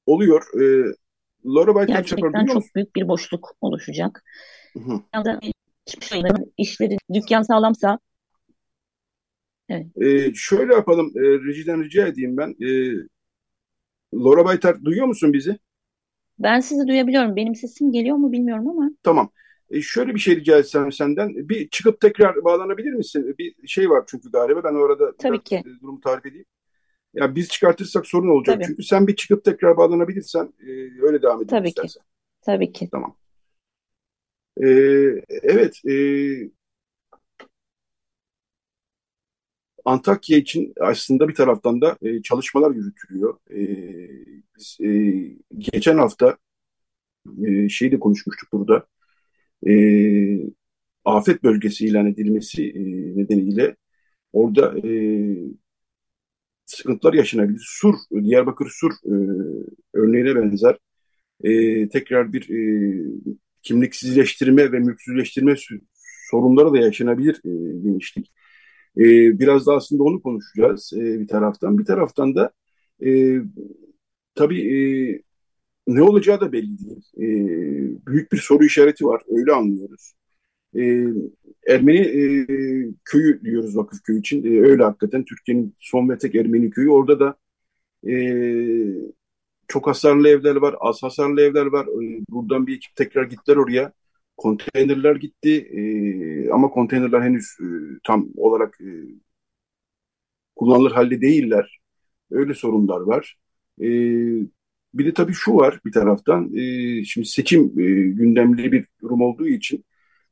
oluyor. E, Laura Baytar Gerçekten çok büyük bir boşluk oluşacak. Hı hı. işleri, dükkan sağlamsa Evet. Ee, şöyle yapalım, e, rejiden rica edeyim ben. E, Laura Baytar duyuyor musun bizi? Ben sizi duyabiliyorum. Benim sesim geliyor mu bilmiyorum ama. Tamam. E, şöyle bir şey rica etsem senden. Bir çıkıp tekrar bağlanabilir misin? Bir şey var çünkü galiba. Ben orada Tabii ki. E, durumu tarif edeyim. Ya biz çıkartırsak sorun olacak. Tabii. Çünkü sen bir çıkıp tekrar bağlanabilirsen e, öyle devam edelim Tabii istersen. ki. Tabii ki. Tamam. E, evet. E, Antakya için aslında bir taraftan da e, çalışmalar yürütülüyor. E, biz e, geçen hafta e, şeyi konuşmuştuk burada. E, afet bölgesi ilan edilmesi e, nedeniyle orada e, sıkıntılar yaşanabilir. Sur, Diyarbakır Sur e, örneğine benzer e, tekrar bir e, kimliksizleştirme ve mülksüzleştirme sorunları da yaşanabilir e, demiştik. E, biraz da aslında onu konuşacağız e, bir taraftan. Bir taraftan da e, tabii e, ne olacağı da belli değil. E, büyük bir soru işareti var, öyle anlıyoruz. E, Ermeni e, köyü diyoruz vakıf köyü için. E, öyle hakikaten Türkiye'nin son ve tek Ermeni köyü. Orada da e, çok hasarlı evler var, az hasarlı evler var. E, buradan bir ekip tekrar gittiler oraya. Konteynerler gitti e, ama konteynerler henüz e, tam olarak e, kullanılır halde değiller. Öyle sorunlar var. E, bir de tabii şu var bir taraftan. E, şimdi seçim e, gündemli bir durum olduğu için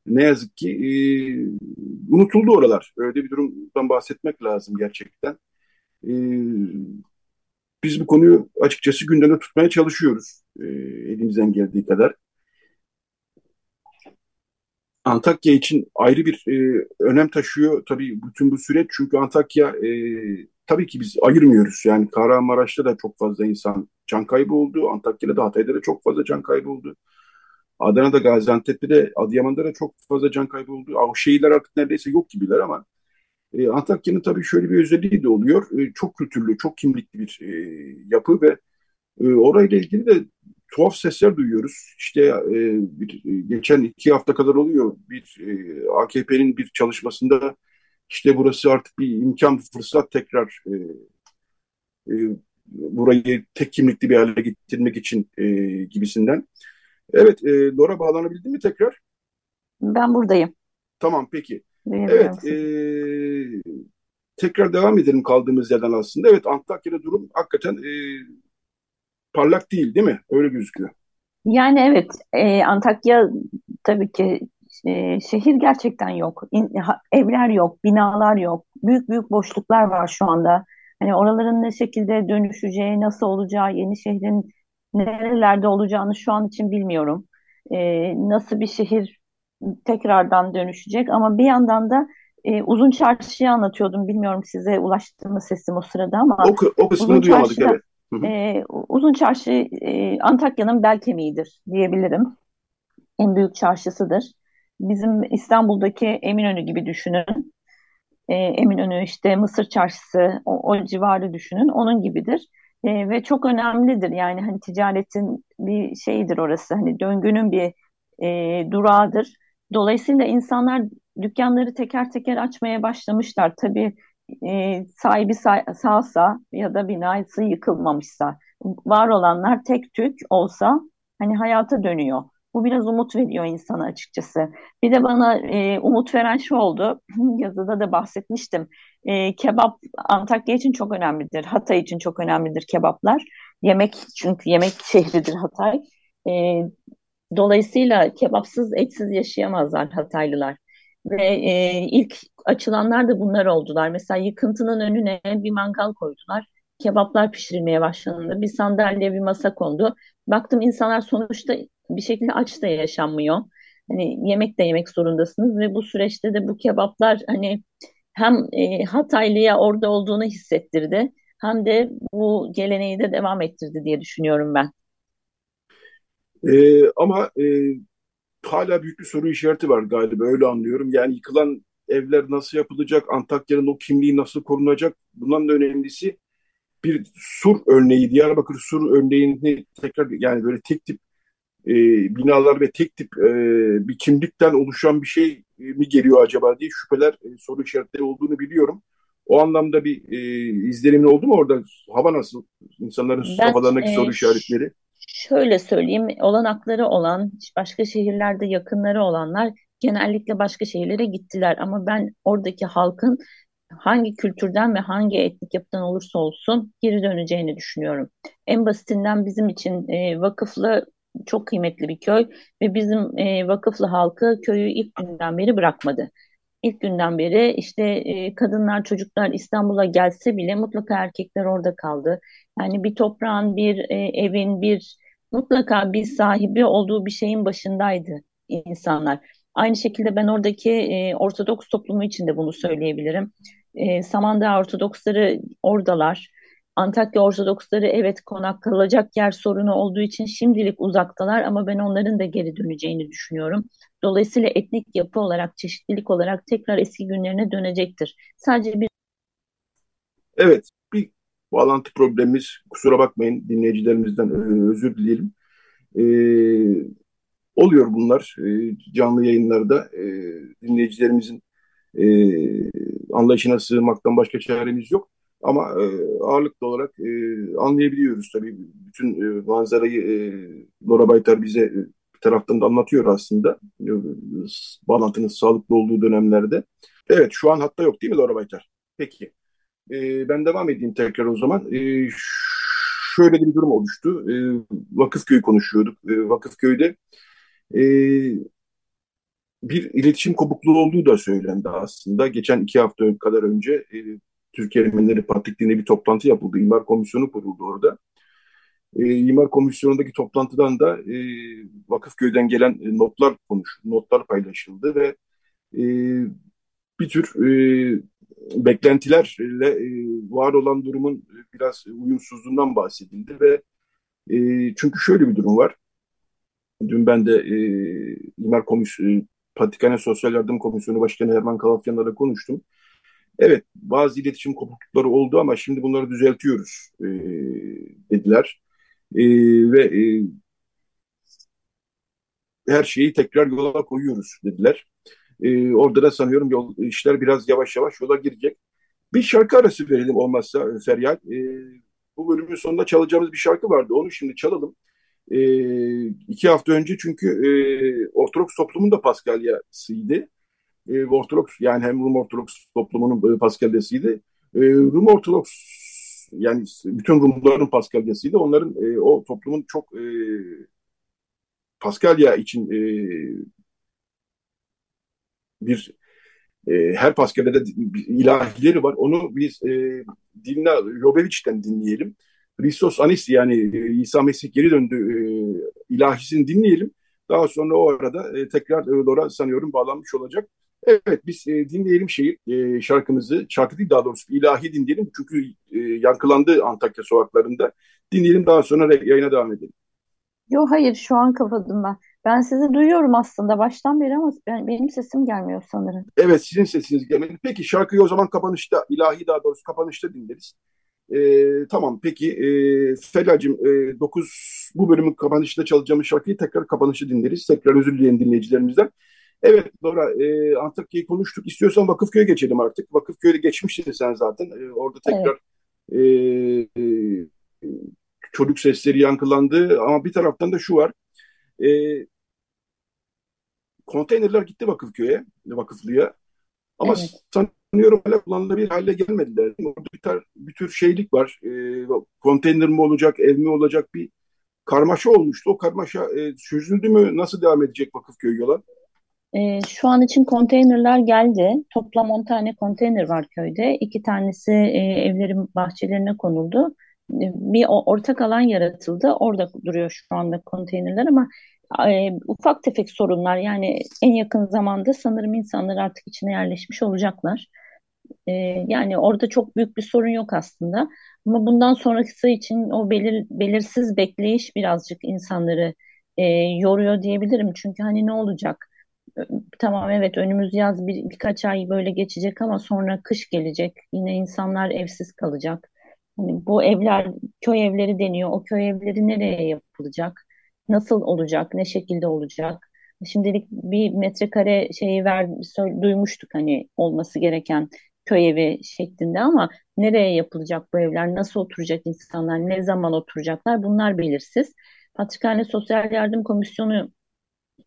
ne yazık ki e, unutuldu oralar. Öyle bir durumdan bahsetmek lazım gerçekten. E, biz bu konuyu açıkçası gündemde tutmaya çalışıyoruz e, elimizden geldiği kadar. Antakya için ayrı bir e, önem taşıyor tabii bütün bu süreç. Çünkü Antakya e, tabii ki biz ayırmıyoruz. Yani Kahramanmaraş'ta da çok fazla insan can kaybı oldu. Antakya'da da Hatay'da da çok fazla can kaybı oldu. Adana'da, Gaziantep'te de, Adıyaman'da da çok fazla can kaybı oldu. O şehirler artık neredeyse yok gibiler ama e, Antakya'nın tabii şöyle bir özelliği de oluyor. E, çok kültürlü, çok kimlikli bir e, yapı ve e, orayla ilgili de tuhaf sesler duyuyoruz. İşte e, bir, geçen iki hafta kadar oluyor bir e, AKP'nin bir çalışmasında işte burası artık bir imkan, fırsat tekrar e, e, burayı tek kimlikli bir hale getirmek için e, gibisinden. Evet, e, Lora bağlanabildi mi tekrar? Ben buradayım. Tamam, peki. Evet, e, tekrar devam edelim kaldığımız yerden aslında. Evet, Antakya'da durum hakikaten e, parlak değil değil mi? Öyle gözüküyor. Yani evet, e, Antakya tabii ki e, şehir gerçekten yok. İn, ha, evler yok, binalar yok. Büyük büyük boşluklar var şu anda. Hani oraların ne şekilde dönüşeceği, nasıl olacağı, yeni şehrin nerelerde olacağını şu an için bilmiyorum. E, nasıl bir şehir tekrardan dönüşecek ama bir yandan da e, Uzun Çarşı'yı anlatıyordum. Bilmiyorum size ulaştı mı sesim o sırada ama. O, o kısmını Uzun duyamadık Çarşı'da, evet. E, Uzun Çarşı e, Antakya'nın bel kemiğidir diyebilirim. En büyük çarşısıdır. Bizim İstanbul'daki Eminönü gibi düşünün. E, Eminönü işte Mısır Çarşısı o, o civarı düşünün. Onun gibidir. E, ve çok önemlidir. Yani hani ticaretin bir şeyidir orası. Hani döngünün bir e, durağıdır. Dolayısıyla insanlar dükkanları teker teker açmaya başlamışlar. Tabii e, sahibi sağsa ya da binası yıkılmamışsa var olanlar tek tük olsa hani hayata dönüyor. Bu biraz umut veriyor insana açıkçası. Bir de bana e, umut veren şu oldu. [CLEARS THROAT] Yazıda da bahsetmiştim. E, kebap Antakya için çok önemlidir. Hatay için çok önemlidir kebaplar. Yemek çünkü yemek şehridir Hatay. E, dolayısıyla kebapsız etsiz yaşayamazlar Hataylılar. Ve e, ilk açılanlar da bunlar oldular. Mesela yıkıntının önüne bir mangal koydular. Kebaplar pişirilmeye başlandı. Bir sandalye, bir masa kondu. Baktım insanlar sonuçta bir şekilde aç da yaşanmıyor. Hani yemek de yemek zorundasınız ve bu süreçte de bu kebaplar hani hem e, Hataylı'ya orada olduğunu hissettirdi hem de bu geleneği de devam ettirdi diye düşünüyorum ben. Ee, ama e, hala büyük bir soru işareti var galiba öyle anlıyorum. Yani yıkılan evler nasıl yapılacak, Antakya'nın o kimliği nasıl korunacak? Bundan da önemlisi bir sur örneği, Diyarbakır sur örneğini tekrar yani böyle tek tip e, binalar ve tek tip e, bir kimlikten oluşan bir şey mi geliyor acaba diye şüpheler, e, soru işaretleri olduğunu biliyorum. O anlamda bir e, izlenimin oldu mu orada? Hava nasıl? İnsanların ben, kafalarındaki e, soru işaretleri. Şöyle söyleyeyim, olanakları olan, başka şehirlerde yakınları olanlar genellikle başka şehirlere gittiler. Ama ben oradaki halkın hangi kültürden ve hangi etnik yapıdan olursa olsun geri döneceğini düşünüyorum. En basitinden bizim için e, vakıflı çok kıymetli bir köy ve bizim e, vakıflı halkı köyü ilk günden beri bırakmadı. İlk günden beri işte e, kadınlar, çocuklar İstanbul'a gelse bile mutlaka erkekler orada kaldı. Yani bir toprağın, bir e, evin, bir mutlaka bir sahibi olduğu bir şeyin başındaydı insanlar. Aynı şekilde ben oradaki e, Ortodoks toplumu için de bunu söyleyebilirim. E, Samandağ Ortodoksları oradalar. Antakya Ortodoksları evet konak kalacak yer sorunu olduğu için şimdilik uzaktalar ama ben onların da geri döneceğini düşünüyorum. Dolayısıyla etnik yapı olarak, çeşitlilik olarak tekrar eski günlerine dönecektir. Sadece bir Evet, bir bağlantı problemimiz. Kusura bakmayın dinleyicilerimizden özür dileyelim. Ee, oluyor bunlar e, canlı yayınlarda. E, dinleyicilerimizin e, anlayışına sığmaktan başka çaremiz yok. Ama e, ağırlıklı olarak e, anlayabiliyoruz tabii. Bütün e, manzarayı e, Laura Baytar bize e, bir taraftan da anlatıyor aslında. E, bağlantının sağlıklı olduğu dönemlerde. Evet şu an hatta yok değil mi Laura Baytar? Peki. E, ben devam edeyim tekrar o zaman. E, şöyle bir durum oluştu. E, Vakıfköy konuşuyorduk. E, Vakıfköy'de e, bir iletişim kopukluğu olduğu da söylendi aslında. Geçen iki hafta kadar önce e, Türkiye Ermenileri Patrikliği'nde bir toplantı yapıldı. İmar Komisyonu kuruldu orada. E, İmar Komisyonu'ndaki toplantıdan da e, Vakıfköy'den gelen e, notlar konuş, notlar paylaşıldı ve e, bir tür e, beklentilerle e, var olan durumun biraz uyumsuzluğundan bahsedildi ve e, çünkü şöyle bir durum var. Dün ben de e, İmar Komisyonu, Patrikhane Sosyal Yardım Komisyonu Başkanı Herman Kalafyan'la konuştum. Evet, bazı iletişim kopuklukları oldu ama şimdi bunları düzeltiyoruz e, dediler. E, ve e, her şeyi tekrar yola koyuyoruz dediler. E, orada da sanıyorum yol, işler biraz yavaş yavaş yola girecek. Bir şarkı arası verelim olmazsa Feryal. E, bu bölümün sonunda çalacağımız bir şarkı vardı. Onu şimdi çalalım. E, iki hafta önce çünkü e, Ortodoks toplumun da Paskalya'sıydı. E, Ortodoks yani hem Rum Ortodoks toplumunun e, Paskalya'sıydı. E, Rum Ortodoks yani bütün Rumların Paskalya'sıydı. Onların e, o toplumun çok e, Paskalya için e, bir e, her Paskalya'da ilahileri var. Onu biz e, Dilna Jobeviç'ten dinleyelim. Christos Anis yani e, İsa Mesih geri döndü e, ilahisini dinleyelim. Daha sonra o arada e, tekrar Dora sanıyorum bağlanmış olacak. Evet biz e, dinleyelim şeyi e, şarkımızı, şarkı değil daha doğrusu ilahi dinleyelim. Çünkü e, yankılandı Antakya sokaklarında. Dinleyelim daha sonra yayına devam edelim. Yok hayır şu an kapadım ben. Ben sizi duyuyorum aslında baştan beri ama ben, benim sesim gelmiyor sanırım. Evet sizin sesiniz gelmedi. Peki şarkıyı o zaman kapanışta, ilahi daha doğrusu kapanışta dinleriz. E, tamam peki e, Felacığım e, 9 bu bölümün kapanışında çalacağımız şarkıyı tekrar kapanışı dinleriz. Tekrar özür dileyen dinleyicilerimizden. Evet Dora e, Antakya'yı konuştuk. İstiyorsan Vakıfköy'e geçelim artık. Vakıfköy'de geçmiştin sen zaten. E, orada tekrar evet. e, e, çocuk sesleri yankılandı. Ama bir taraftan da şu var. E, konteynerler gitti Vakıfköy'e, Vakıflı'ya. Ama evet sanıyorum hala kullanılabilir hale gelmediler. Orada bir, tar- bir tür şeylik var. E, konteyner mi olacak, ev mi olacak bir karmaşa olmuştu. O karmaşa e, çözüldü mü? Nasıl devam edecek Vakıfköy yola? E, şu an için konteynerler geldi. Toplam 10 tane konteyner var köyde. İki tanesi e, evlerin bahçelerine konuldu. E, bir ortak alan yaratıldı. Orada duruyor şu anda konteynerler ama e, ufak tefek sorunlar yani en yakın zamanda sanırım insanlar artık içine yerleşmiş olacaklar. E, yani orada çok büyük bir sorun yok aslında. Ama bundan sonrası için o belir, belirsiz bekleyiş birazcık insanları e, yoruyor diyebilirim. Çünkü hani ne olacak? Tamam evet önümüz yaz bir, birkaç ay böyle geçecek ama sonra kış gelecek. Yine insanlar evsiz kalacak. Hani bu evler köy evleri deniyor. O köy evleri nereye yapılacak? Nasıl olacak? Ne şekilde olacak? Şimdilik bir metrekare şeyi ver, duymuştuk hani olması gereken köy evi şeklinde ama nereye yapılacak bu evler? Nasıl oturacak insanlar? Ne zaman oturacaklar? Bunlar belirsiz. Patrikhane Sosyal Yardım Komisyonu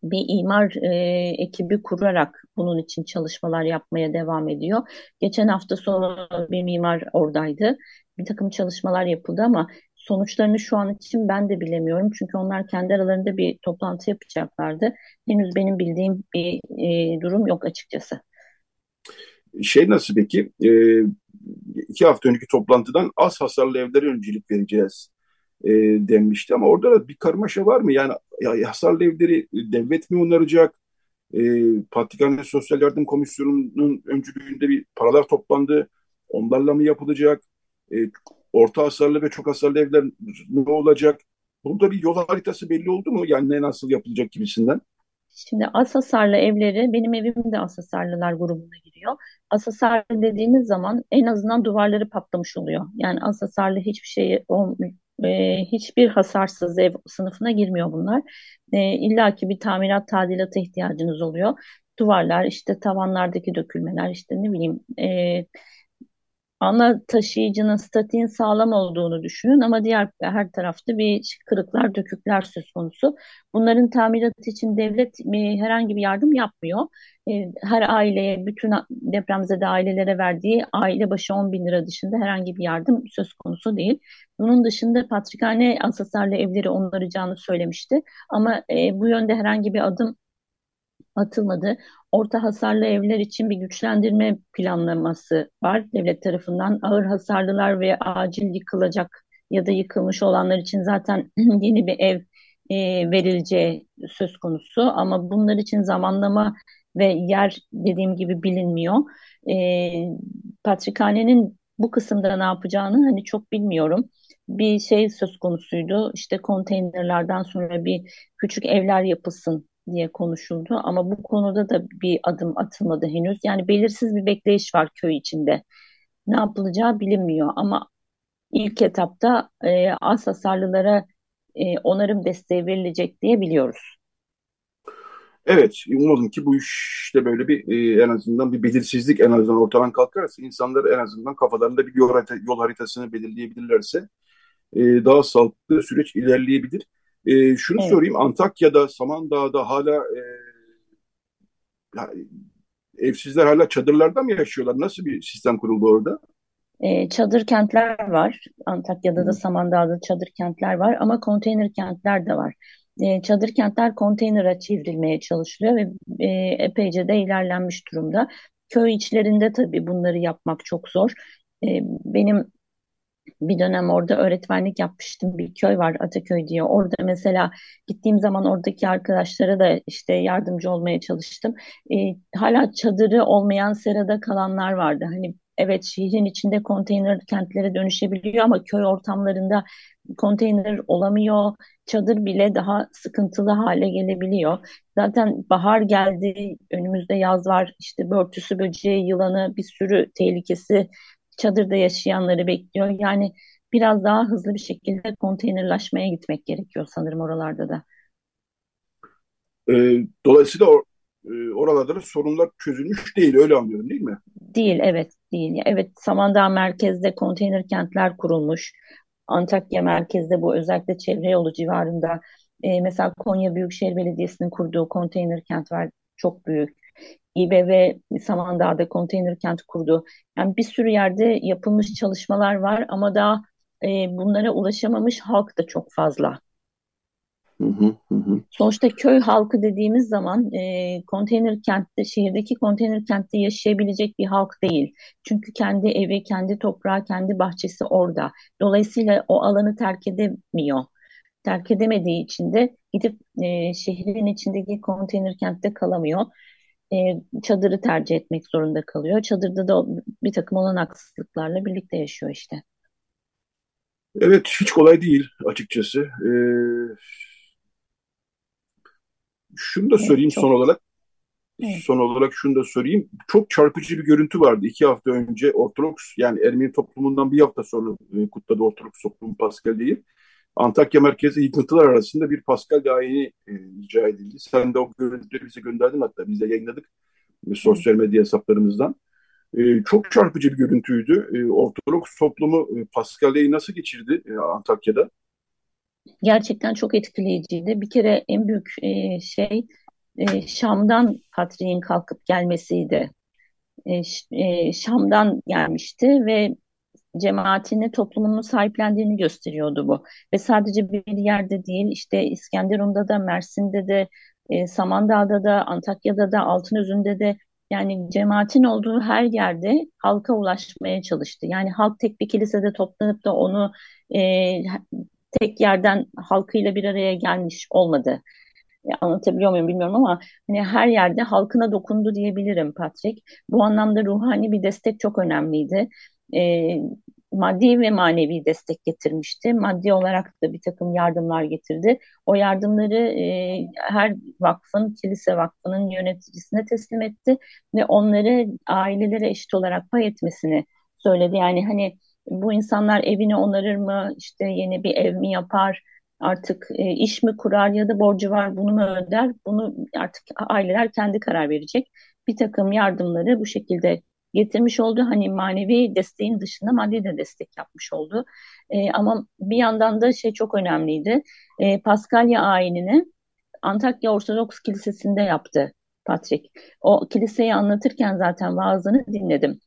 bir imar e, ekibi kurarak bunun için çalışmalar yapmaya devam ediyor. Geçen hafta sonu bir mimar oradaydı. Bir takım çalışmalar yapıldı ama sonuçlarını şu an için ben de bilemiyorum. Çünkü onlar kendi aralarında bir toplantı yapacaklardı. Henüz benim bildiğim bir e, durum yok açıkçası. Şey nasıl peki? E, iki hafta önceki toplantıdan az hasarlı evlere öncelik vereceğiz e, denmişti ama orada da bir karmaşa var mı? Yani ya, hasarlı evleri devlet mi onaracak? E, Patrikhane Sosyal Yardım Komisyonu'nun öncülüğünde bir paralar toplandı. Onlarla mı yapılacak? E, orta hasarlı ve çok hasarlı evler ne olacak? Burada bir yol haritası belli oldu mu? Yani ne nasıl yapılacak gibisinden? Şimdi az hasarlı evleri, benim evim de az hasarlılar grubuna giriyor. Az hasarlı dediğimiz zaman en azından duvarları patlamış oluyor. Yani az hasarlı hiçbir şey e, hiçbir hasarsız ev sınıfına girmiyor bunlar. E, İlla ki bir tamirat tadilata ihtiyacınız oluyor. Duvarlar, işte tavanlardaki dökülmeler, işte ne bileyim e, ana taşıyıcının statiğin sağlam olduğunu düşünün ama diğer her tarafta bir kırıklar, dökükler söz konusu. Bunların tamiratı için devlet herhangi bir yardım yapmıyor. E, her aileye, bütün depremzede ailelere verdiği aile başı 10 bin lira dışında herhangi bir yardım söz konusu değil. Bunun dışında Patrikhane Asasarlı evleri onaracağını söylemişti. Ama e, bu yönde herhangi bir adım atılmadı. Orta hasarlı evler için bir güçlendirme planlaması var devlet tarafından. Ağır hasarlılar ve acil yıkılacak ya da yıkılmış olanlar için zaten [CLEARS THROAT] yeni bir ev e, verileceği söz konusu. Ama bunlar için zamanlama ve yer dediğim gibi bilinmiyor. E, Patrikhane'nin bu kısımda ne yapacağını hani çok bilmiyorum. Bir şey söz konusuydu. İşte konteynerlerden sonra bir küçük evler yapılsın diye konuşuldu ama bu konuda da bir adım atılmadı henüz. Yani belirsiz bir bekleyiş var köy içinde. Ne yapılacağı bilinmiyor ama ilk etapta e, az hasarlılara e, onarım desteği verilecek diye biliyoruz. Evet, umalım ki bu işte böyle bir e, en azından bir belirsizlik en azından ortadan kalkarsa insanlar en azından kafalarında bir yol, harita, yol haritasını belirleyebilirlerse e, daha sağlıklı süreç ilerleyebilir. E, şunu evet. sorayım, Antakya'da, Samandağ'da hala e, evsizler hala çadırlarda mı yaşıyorlar? Nasıl bir sistem kuruldu orada? E, çadır kentler var. Antakya'da da Samandağ'da çadır kentler var ama konteyner kentler de var. E, çadır kentler konteynere çevrilmeye çalışılıyor ve e, epeyce de ilerlenmiş durumda. Köy içlerinde tabii bunları yapmak çok zor. E, benim bir dönem orada öğretmenlik yapmıştım. Bir köy var Ataköy diye. Orada mesela gittiğim zaman oradaki arkadaşlara da işte yardımcı olmaya çalıştım. E, hala çadırı olmayan serada kalanlar vardı. Hani evet şehrin içinde konteyner kentlere dönüşebiliyor ama köy ortamlarında konteyner olamıyor. Çadır bile daha sıkıntılı hale gelebiliyor. Zaten bahar geldi, önümüzde yaz var. İşte börtüsü, böceği, yılanı bir sürü tehlikesi çadırda yaşayanları bekliyor. Yani biraz daha hızlı bir şekilde konteynerlaşmaya gitmek gerekiyor sanırım oralarda da. E, dolayısıyla or, e, oralarda da sorunlar çözülmüş değil öyle anlıyorum değil mi? Değil evet değil. Evet Samandağ merkezde konteyner kentler kurulmuş. Antakya merkezde bu özellikle çevre yolu civarında e, mesela Konya Büyükşehir Belediyesi'nin kurduğu konteyner kent var çok büyük. İBB Samandağ'da konteyner kent kurdu. Yani bir sürü yerde yapılmış çalışmalar var ama daha e, bunlara ulaşamamış halk da çok fazla. Hı hı hı. Sonuçta köy halkı dediğimiz zaman e, konteyner kentte, şehirdeki konteyner kentte yaşayabilecek bir halk değil. Çünkü kendi evi, kendi toprağı, kendi bahçesi orada. Dolayısıyla o alanı terk edemiyor. Terk edemediği için de gidip e, şehrin içindeki konteyner kentte kalamıyor e, çadırı tercih etmek zorunda kalıyor. Çadırda da bir takım olanaksızlıklarla birlikte yaşıyor işte. Evet, hiç kolay değil açıkçası. Ee, şunu da söyleyeyim evet, çok... son olarak. Evet. Son olarak şunu da söyleyeyim. Çok çarpıcı bir görüntü vardı. iki hafta önce Ortodoks yani Ermeni toplumundan bir hafta sonra e, kutladı Ortodoks toplumu Pascal değil. Antakya merkezi yıkıntılar arasında bir Pascal ayini e, icra edildi. Sen de o görüntüleri bize gönderdin hatta biz de yayınladık e, sosyal medya hesaplarımızdan. E, çok çarpıcı bir görüntüydü. E, Ortodoks toplumu e, nasıl geçirdi e, Antakya'da? Gerçekten çok etkileyiciydi. Bir kere en büyük şey Şam'dan Patriğin kalkıp gelmesiydi. Şam'dan gelmişti ve cemaatini, toplumunu sahiplendiğini gösteriyordu bu. Ve sadece bir yerde değil, işte İskenderun'da da, Mersin'de de, e, Samandağ'da da, Antakya'da da, Altınözü'nde de Yani cemaatin olduğu her yerde halka ulaşmaya çalıştı. Yani halk tek bir kilisede toplanıp da onu e, tek yerden halkıyla bir araya gelmiş olmadı. E, anlatabiliyor muyum bilmiyorum ama hani her yerde halkına dokundu diyebilirim Patrick. Bu anlamda ruhani bir destek çok önemliydi. E, maddi ve manevi destek getirmişti. Maddi olarak da bir takım yardımlar getirdi. O yardımları e, her vakfın, kilise vakfının yöneticisine teslim etti ve onları ailelere eşit olarak pay etmesini söyledi. Yani hani bu insanlar evini onarır mı, işte yeni bir ev mi yapar, artık e, iş mi kurar ya da borcu var bunu mu öder? Bunu artık aileler kendi karar verecek. Bir takım yardımları bu şekilde getirmiş oldu. Hani manevi desteğin dışında maddi de destek yapmış oldu. E, ama bir yandan da şey çok önemliydi. E, Paskalya ayinini Antakya Ortodoks Kilisesi'nde yaptı Patrick. O kiliseyi anlatırken zaten vaazını dinledim.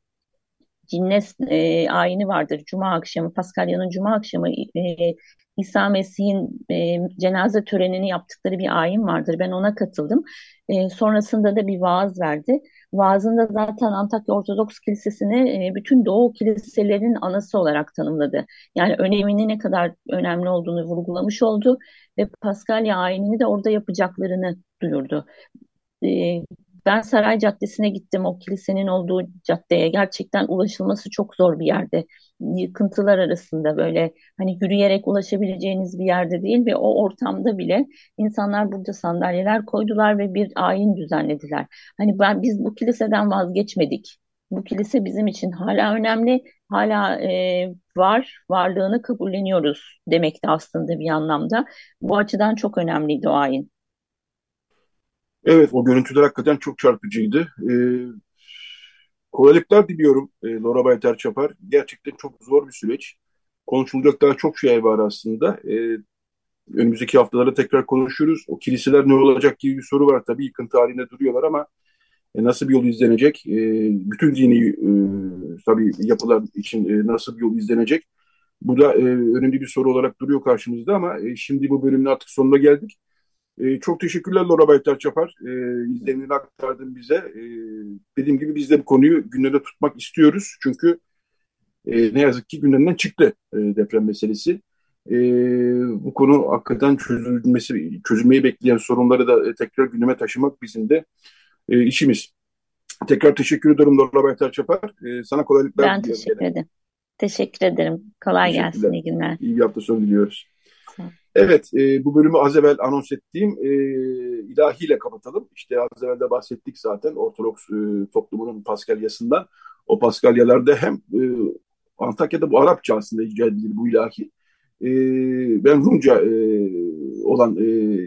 Cinnes e, ayini vardır. Cuma akşamı, Paskalya'nın Cuma akşamı e, İsa Mesih'in e, cenaze törenini yaptıkları bir ayin vardır. Ben ona katıldım. E, sonrasında da bir vaaz verdi. Vaazında zaten Antakya Ortodoks Kilisesi'ni e, bütün Doğu kiliselerinin anası olarak tanımladı. Yani önemini ne kadar önemli olduğunu vurgulamış oldu ve Paskalya ayinini de orada yapacaklarını duyurdu. E, ben Saray Caddesi'ne gittim o kilisenin olduğu caddeye. Gerçekten ulaşılması çok zor bir yerde. Yıkıntılar arasında böyle hani yürüyerek ulaşabileceğiniz bir yerde değil ve o ortamda bile insanlar burada sandalyeler koydular ve bir ayin düzenlediler. Hani ben biz bu kiliseden vazgeçmedik. Bu kilise bizim için hala önemli, hala e, var, varlığını kabulleniyoruz demekti aslında bir anlamda. Bu açıdan çok önemliydi o ayin. Evet, o görüntüler hakikaten çok çarpıcıydı. Ee, kolaylıklar diliyorum e, Laura Baytar Çapar. Gerçekten çok zor bir süreç. Konuşulacak daha çok şey var aslında. Ee, önümüzdeki haftalarda tekrar konuşuruz. O kiliseler ne olacak gibi bir soru var. Tabii yıkıntı halinde duruyorlar ama e, nasıl bir yol izlenecek? E, bütün dini e, tabii yapılar için e, nasıl bir yol izlenecek? Bu da e, önemli bir soru olarak duruyor karşımızda ama e, şimdi bu bölümün artık sonuna geldik. E, çok teşekkürler Laura Baytar Çapar. E, izlenimini aktardın bize. E, dediğim gibi biz de bu konuyu gündemde tutmak istiyoruz. Çünkü e, ne yazık ki gündemden çıktı e, deprem meselesi. E, bu konu hakikaten çözülmesi, çözülmeyi bekleyen sorunları da e, tekrar gündeme taşımak bizim de e, işimiz. Tekrar teşekkür ederim Laura Baytar Çapar. E, sana kolaylıklar Ben teşekkür ederim. Teşekkür ederim. Kolay gelsin. İyi günler. İyi bir hafta sonu diliyoruz. Evet, e, bu bölümü az evvel anons ettiğim e, ilahiyle kapatalım. İşte az evvel de bahsettik zaten Ortodoks e, toplumunun Paskalyasından. O Paskalyalarda hem e, Antakya'da bu Arapça aslında icra edilir bu ilahi. E, ben Rumca e, olan e,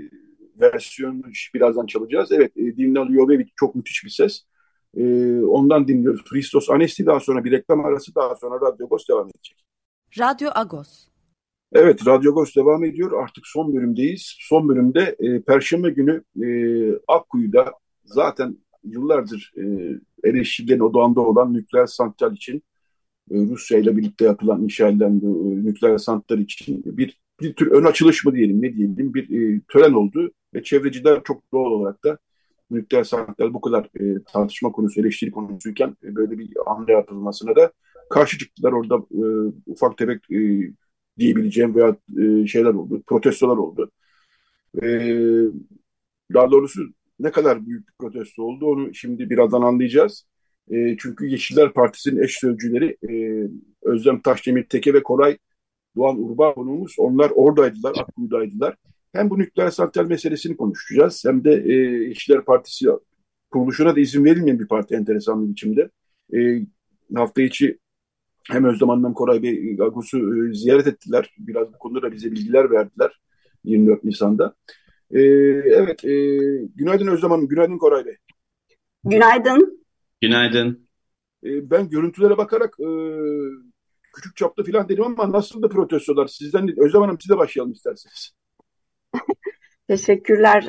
versiyonunu birazdan çalacağız. Evet, e, Dimnal Yovevic çok müthiş bir ses. E, ondan dinliyoruz. Christos Anesti daha sonra bir reklam arası daha sonra Radyo Agos devam edecek. Radyo Agos. Evet, Radyo Agos devam ediyor. Artık son bölümdeyiz. Son bölümde e, Perşembe günü e, Akkuyu'da zaten yıllardır e, eleştirilen odağında olan nükleer santral için e, Rusya ile birlikte yapılan inşa edilen e, nükleer santral için bir bir tür ön açılış mı diyelim ne diyelim bir e, tören oldu ve çevreciler çok doğal olarak da nükleer santral bu kadar e, tartışma konusu, eleştiri konusuyken e, böyle bir hamle yapılmasına da karşı çıktılar. Orada e, ufak tefek e, diyebileceğim veya e, şeyler oldu, protestolar oldu. E, daha doğrusu ne kadar büyük bir protesto oldu onu şimdi birazdan anlayacağız. E, çünkü Yeşiller Partisi'nin eş sözcüleri Özlem Taşdemir Teke ve Koray Doğan Urbanumuz onlar oradaydılar, Akkuyu'daydılar. Hem bu nükleer santral meselesini konuşacağız hem de Yeşiller Partisi kuruluşuna da izin verilmeyen bir parti enteresan bir biçimde. Hafta içi hem Özlem Hanım Koray Bey Agus'u e, ziyaret ettiler. Biraz bu konuda da bize bilgiler verdiler 24 Nisan'da. E, evet, e, günaydın Özlem Hanım, günaydın Koray Bey. Günaydın. Günaydın. E, ben görüntülere bakarak e, küçük çapta falan dedim ama nasıl da protestolar? Sizden Özlem Hanım size başlayalım isterseniz. [LAUGHS] Teşekkürler.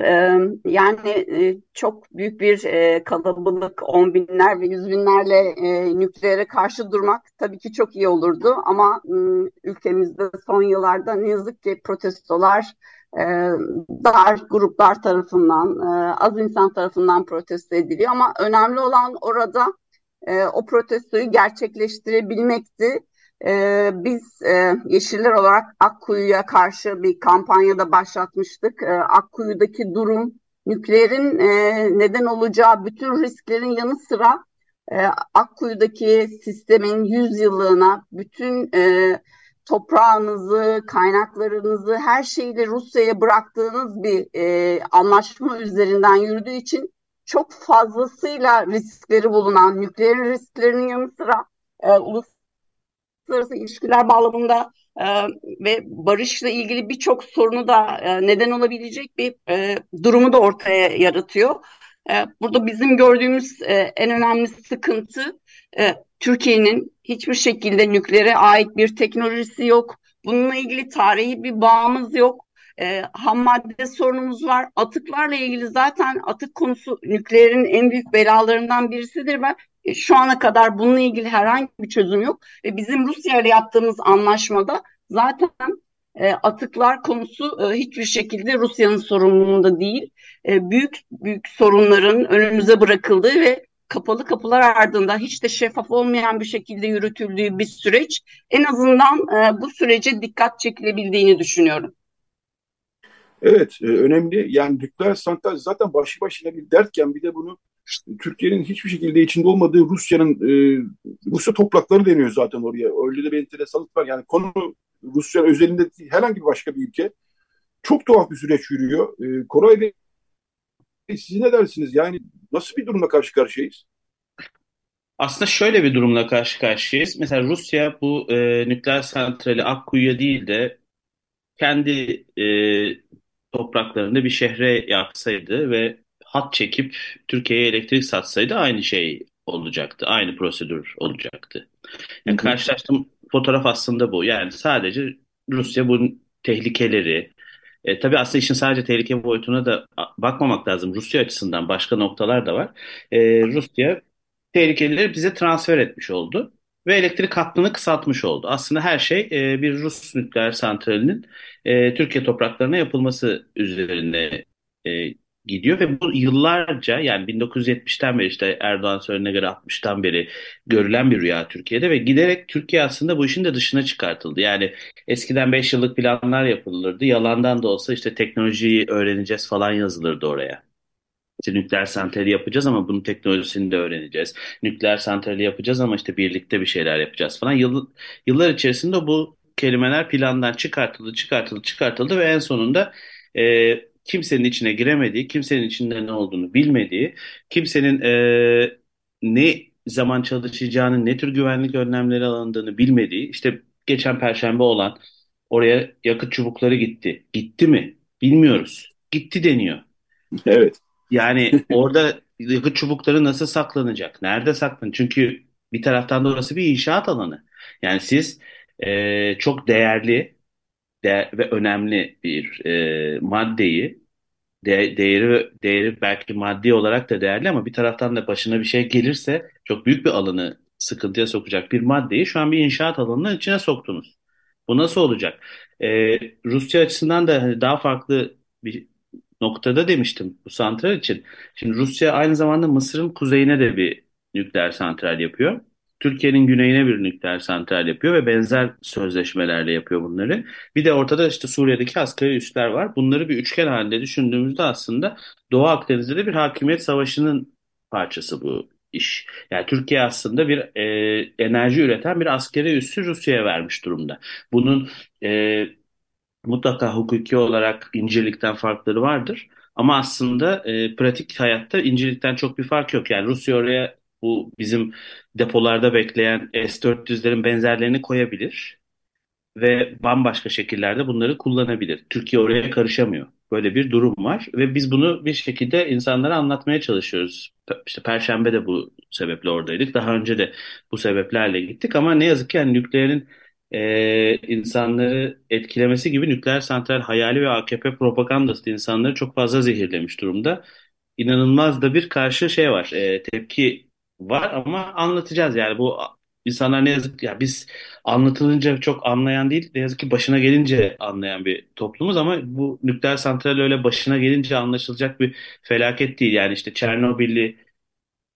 Yani çok büyük bir kalabalık, on binler ve yüz binlerle nükleere karşı durmak tabii ki çok iyi olurdu. Ama ülkemizde son yıllarda ne yazık ki protestolar e, dar gruplar tarafından, e, az insan tarafından protesto ediliyor. Ama önemli olan orada e, o protestoyu gerçekleştirebilmekti. E, biz e, Yeşiller olarak Akkuyu'ya karşı bir kampanyada başlatmıştık. E, Akkuyu'daki durum nükleerin e, neden olacağı bütün risklerin yanı sıra e, Akkuyu'daki sistemin 100 yıllığına bütün e, toprağınızı, kaynaklarınızı, her şeyi Rusya'ya bıraktığınız bir e, anlaşma üzerinden yürüdüğü için çok fazlasıyla riskleri bulunan nükleer risklerinin yanı sıra e, uluslararası ilişkiler bağlamında e, ve barışla ilgili birçok sorunu da e, neden olabilecek bir e, durumu da ortaya yaratıyor. E, burada bizim gördüğümüz e, en önemli sıkıntı e, Türkiye'nin hiçbir şekilde nükleere ait bir teknolojisi yok. Bununla ilgili tarihi bir bağımız yok. E, ham madde sorunumuz var. Atıklarla ilgili zaten atık konusu nükleerin en büyük belalarından birisidir e, şu ana kadar bununla ilgili herhangi bir çözüm yok. Ve bizim Rusya ile yaptığımız anlaşmada zaten e, atıklar konusu e, hiçbir şekilde Rusya'nın sorumluluğunda değil. E, büyük büyük sorunların önümüze bırakıldığı ve kapalı kapılar ardında hiç de şeffaf olmayan bir şekilde yürütüldüğü bir süreç en azından e, bu sürece dikkat çekilebildiğini düşünüyorum. Evet, e, önemli. Yani nükleer santral zaten başı başına bir dertken bir de bunu Türkiye'nin hiçbir şekilde içinde olmadığı Rusya'nın e, Rusya toprakları deniyor zaten oraya. Öyle de bir enteresanlık var. Yani konu Rusya özelinde değil, herhangi bir başka bir ülke. Çok tuhaf bir süreç yürüyor. E, Koray Bey siz ne dersiniz? Yani nasıl bir durumla karşı karşıyayız? Aslında şöyle bir durumla karşı karşıyayız. Mesela Rusya bu e, nükleer santrali Akkuyu'ya değil de kendi e, topraklarında bir şehre yapsaydı ve hat çekip Türkiye'ye elektrik satsaydı aynı şey olacaktı. Aynı prosedür olacaktı. Yani karşılaştığım fotoğraf aslında bu. Yani sadece Rusya bu tehlikeleri, e, tabii aslında işin sadece tehlike boyutuna da bakmamak lazım. Rusya açısından başka noktalar da var. E, Rusya tehlikeleri bize transfer etmiş oldu ve elektrik hattını kısaltmış oldu. Aslında her şey e, bir Rus nükleer santralinin e, Türkiye topraklarına yapılması üzerine e, gidiyor ve bu yıllarca yani 1970'ten beri işte Erdoğan söylediğine göre 60'tan beri görülen bir rüya Türkiye'de ve giderek Türkiye aslında bu işin de dışına çıkartıldı. Yani eskiden 5 yıllık planlar yapılırdı. Yalandan da olsa işte teknolojiyi öğreneceğiz falan yazılırdı oraya. İşte nükleer santrali yapacağız ama bunun teknolojisini de öğreneceğiz. Nükleer santrali yapacağız ama işte birlikte bir şeyler yapacağız falan. Yıl, yıllar içerisinde bu kelimeler plandan çıkartıldı, çıkartıldı, çıkartıldı ve en sonunda kimsenin içine giremediği, kimsenin içinde ne olduğunu bilmediği, kimsenin e, ne zaman çalışacağını, ne tür güvenlik önlemleri alındığını bilmediği, işte geçen perşembe olan oraya yakıt çubukları gitti. Gitti mi? Bilmiyoruz. Gitti deniyor. Evet. Yani [LAUGHS] orada yakıt çubukları nasıl saklanacak? Nerede saklanacak? Çünkü bir taraftan da orası bir inşaat alanı. Yani siz e, çok değerli de ve önemli bir e, maddeyi de, değeri değeri belki maddi olarak da değerli ama bir taraftan da başına bir şey gelirse çok büyük bir alanı sıkıntıya sokacak bir maddeyi şu an bir inşaat alanının içine soktunuz. Bu nasıl olacak? Ee, Rusya açısından da hani daha farklı bir noktada demiştim bu santral için. Şimdi Rusya aynı zamanda Mısır'ın kuzeyine de bir nükleer santral yapıyor. Türkiye'nin güneyine bir nükleer santral yapıyor ve benzer sözleşmelerle yapıyor bunları. Bir de ortada işte Suriye'deki askeri üsler var. Bunları bir üçgen halinde düşündüğümüzde aslında Doğu Akdeniz'de de bir hakimiyet savaşının parçası bu iş. Yani Türkiye aslında bir e, enerji üreten bir askeri üssü Rusya'ya vermiş durumda. Bunun e, mutlaka hukuki olarak incirlikten farkları vardır. Ama aslında e, pratik hayatta incirlikten çok bir fark yok. Yani Rusya oraya bu bizim depolarda bekleyen S-400'lerin benzerlerini koyabilir ve bambaşka şekillerde bunları kullanabilir. Türkiye oraya karışamıyor. Böyle bir durum var ve biz bunu bir şekilde insanlara anlatmaya çalışıyoruz. İşte Perşembe de bu sebeple oradaydık. Daha önce de bu sebeplerle gittik ama ne yazık ki yani nükleerin e, insanları etkilemesi gibi nükleer santral hayali ve AKP propagandası insanları çok fazla zehirlemiş durumda. İnanılmaz da bir karşı şey var, e, tepki var ama anlatacağız yani bu insanlar ne yazık ya biz anlatılınca çok anlayan değil, ne yazık ki başına gelince anlayan bir toplumuz ama bu nükleer santral öyle başına gelince anlaşılacak bir felaket değil. Yani işte Çernobil'i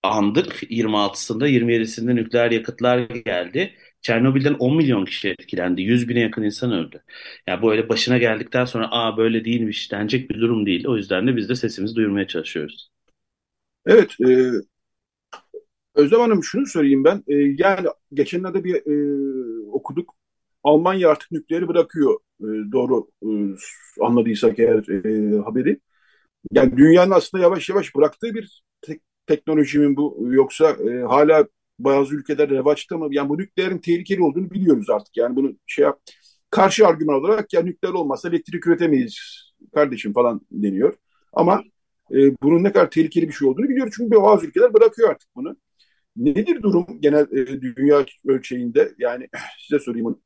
andık 26'sında 27'sinde nükleer yakıtlar geldi. Çernobil'den 10 milyon kişi etkilendi. 100 bine yakın insan öldü. Yani bu öyle başına geldikten sonra aa böyle değilmiş denecek bir durum değil. O yüzden de biz de sesimizi duyurmaya çalışıyoruz. Evet, e, Özlem Hanım şunu söyleyeyim ben. E, yani geçenlerde bir e, okuduk. Almanya artık nükleeri bırakıyor. E, doğru e, anladıysak eğer e, haberi. Yani dünyanın aslında yavaş yavaş bıraktığı bir tek, teknoloji mi bu yoksa e, hala bazı ülkeler revaçta mı? Yani bu nükleerin tehlikeli olduğunu biliyoruz artık. Yani bunu şey yap, karşı argüman olarak ya nükleer olmazsa elektrik üretemeyiz kardeşim falan deniyor. Ama e, bunun ne kadar tehlikeli bir şey olduğunu biliyoruz. Çünkü bazı ülkeler bırakıyor artık bunu. Nedir durum genel e, dünya ölçeğinde? Yani [CLEARS THROAT] size sorayım onu.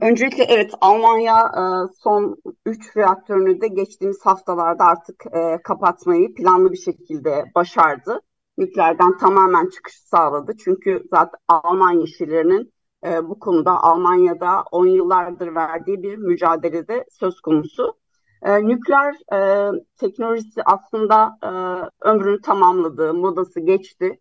Öncelikle evet Almanya e, son 3 reaktörünü de geçtiğimiz haftalarda artık e, kapatmayı planlı bir şekilde başardı. Nükleerden tamamen çıkış sağladı. Çünkü zaten Alman yeşillerinin e, bu konuda Almanya'da 10 yıllardır verdiği bir mücadelede söz konusu. Nükleer teknolojisi aslında ömrünü tamamladı, modası geçti.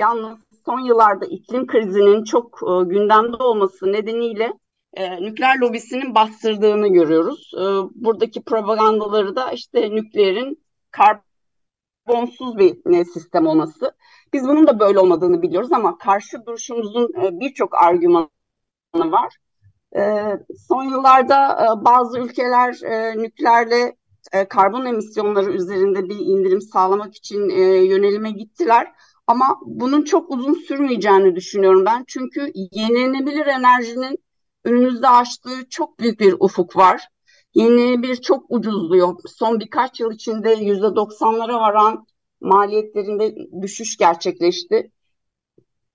Yalnız son yıllarda iklim krizinin çok gündemde olması nedeniyle e, nükleer lobisinin bastırdığını görüyoruz. E, buradaki propagandaları da işte nükleerin karbonsuz bir ne, sistem olması. Biz bunun da böyle olmadığını biliyoruz ama karşı duruşumuzun e, birçok argümanı var. E, son yıllarda e, bazı ülkeler e, nükleerle e, karbon emisyonları üzerinde bir indirim sağlamak için e, yönelime gittiler. Ama bunun çok uzun sürmeyeceğini düşünüyorum ben. Çünkü yenilenebilir enerjinin önümüzde açtığı çok büyük bir ufuk var. Yenilenebilir çok ucuzluyor. Son birkaç yıl içinde yüzde doksanlara varan maliyetlerinde düşüş gerçekleşti.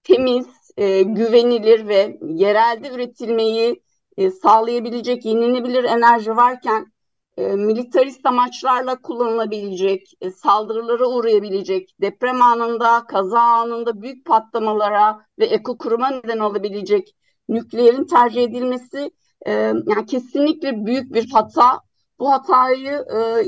Temiz, e, güvenilir ve yerelde üretilmeyi e, sağlayabilecek yenilenebilir enerji varken e, militarist amaçlarla kullanılabilecek, e, saldırılara uğrayabilecek, deprem anında, kaza anında büyük patlamalara ve ekokuruma neden olabilecek nükleerin tercih edilmesi e, yani kesinlikle büyük bir hata. Bu hatayı e,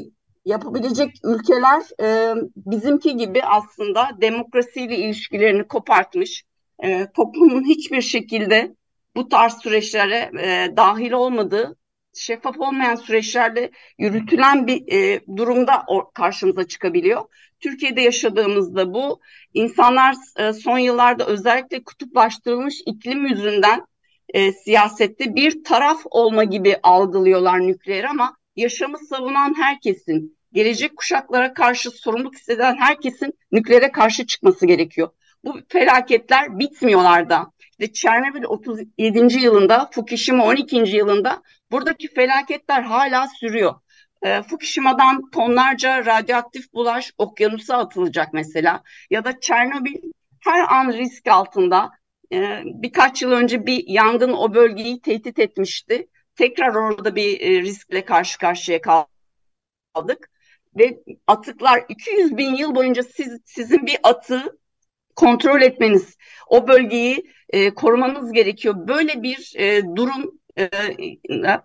yapabilecek ülkeler e, bizimki gibi aslında demokrasiyle ilişkilerini kopartmış, e, toplumun hiçbir şekilde bu tarz süreçlere e, dahil olmadığı, şeffaf olmayan süreçlerle yürütülen bir e, durumda karşımıza çıkabiliyor. Türkiye'de yaşadığımızda bu insanlar e, son yıllarda özellikle kutuplaştırılmış iklim yüzünden e, siyasette bir taraf olma gibi algılıyorlar nükleer ama yaşamı savunan herkesin, gelecek kuşaklara karşı sorumluluk hisseden herkesin nükleere karşı çıkması gerekiyor. Bu felaketler bitmiyorlar da. İşte Çernobil 37. yılında, Fukushima 12. yılında buradaki felaketler hala sürüyor. E, Fukushima'dan tonlarca radyoaktif bulaş okyanusa atılacak mesela. Ya da Çernobil her an risk altında. E, birkaç yıl önce bir yangın o bölgeyi tehdit etmişti. Tekrar orada bir e, riskle karşı karşıya kaldık. Ve atıklar 200 bin yıl boyunca siz, sizin bir atığı kontrol etmeniz, o bölgeyi e, korumanız gerekiyor. Böyle bir e, durum e,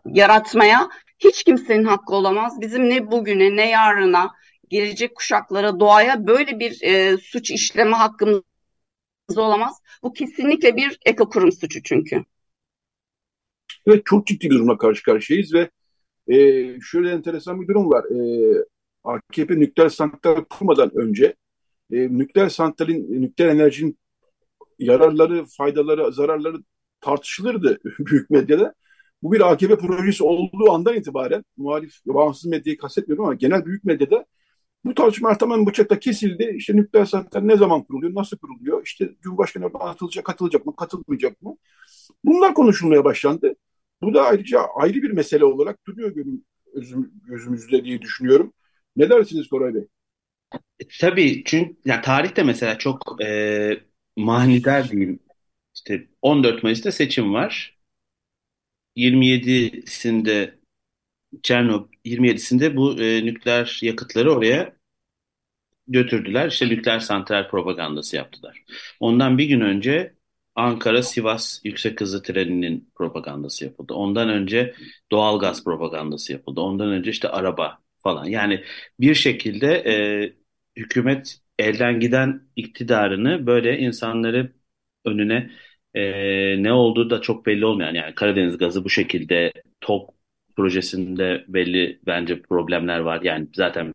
yaratmaya hiç kimsenin hakkı olamaz. Bizim ne bugüne ne yarına gelecek kuşaklara doğaya böyle bir e, suç işleme hakkımız olamaz. Bu kesinlikle bir ekokurum suçu çünkü. Evet çok ciddi bir durumla karşı karşıyayız ve e, şöyle enteresan bir durum var. E, AKP nükleer santral kurmadan önce e, nükleer santralin, nükleer enerjinin yararları, faydaları, zararları tartışılırdı [LAUGHS] büyük medyada. Bu bir AKP projesi olduğu andan itibaren muhalif, bağımsız medyayı kastetmiyorum ama genel büyük medyada bu tartışma tamamen bıçakla kesildi. İşte nükleer santral ne zaman kuruluyor, nasıl kuruluyor? İşte Cumhurbaşkanı oradan atılacak, katılacak mı, katılmayacak mı? Bunlar konuşulmaya başlandı. Bu da ayrıca ayrı bir mesele olarak duruyor gözüm, gözümüzde diye düşünüyorum. Ne dersiniz Koray Bey? E, tabii çünkü yani tarihte mesela çok e, manidar diyeyim. İşte 14 Mayıs'ta seçim var. 27'sinde Çernobil 27'sinde bu e, nükleer yakıtları oraya götürdüler. İşte nükleer santral propagandası yaptılar. Ondan bir gün önce Ankara-Sivas yüksek hızlı treninin propagandası yapıldı. Ondan önce doğalgaz propagandası yapıldı. Ondan önce işte araba falan. Yani bir şekilde e, hükümet elden giden iktidarını böyle insanları önüne e, ne olduğu da çok belli olmayan yani Karadeniz gazı bu şekilde TOK projesinde belli bence problemler var. Yani zaten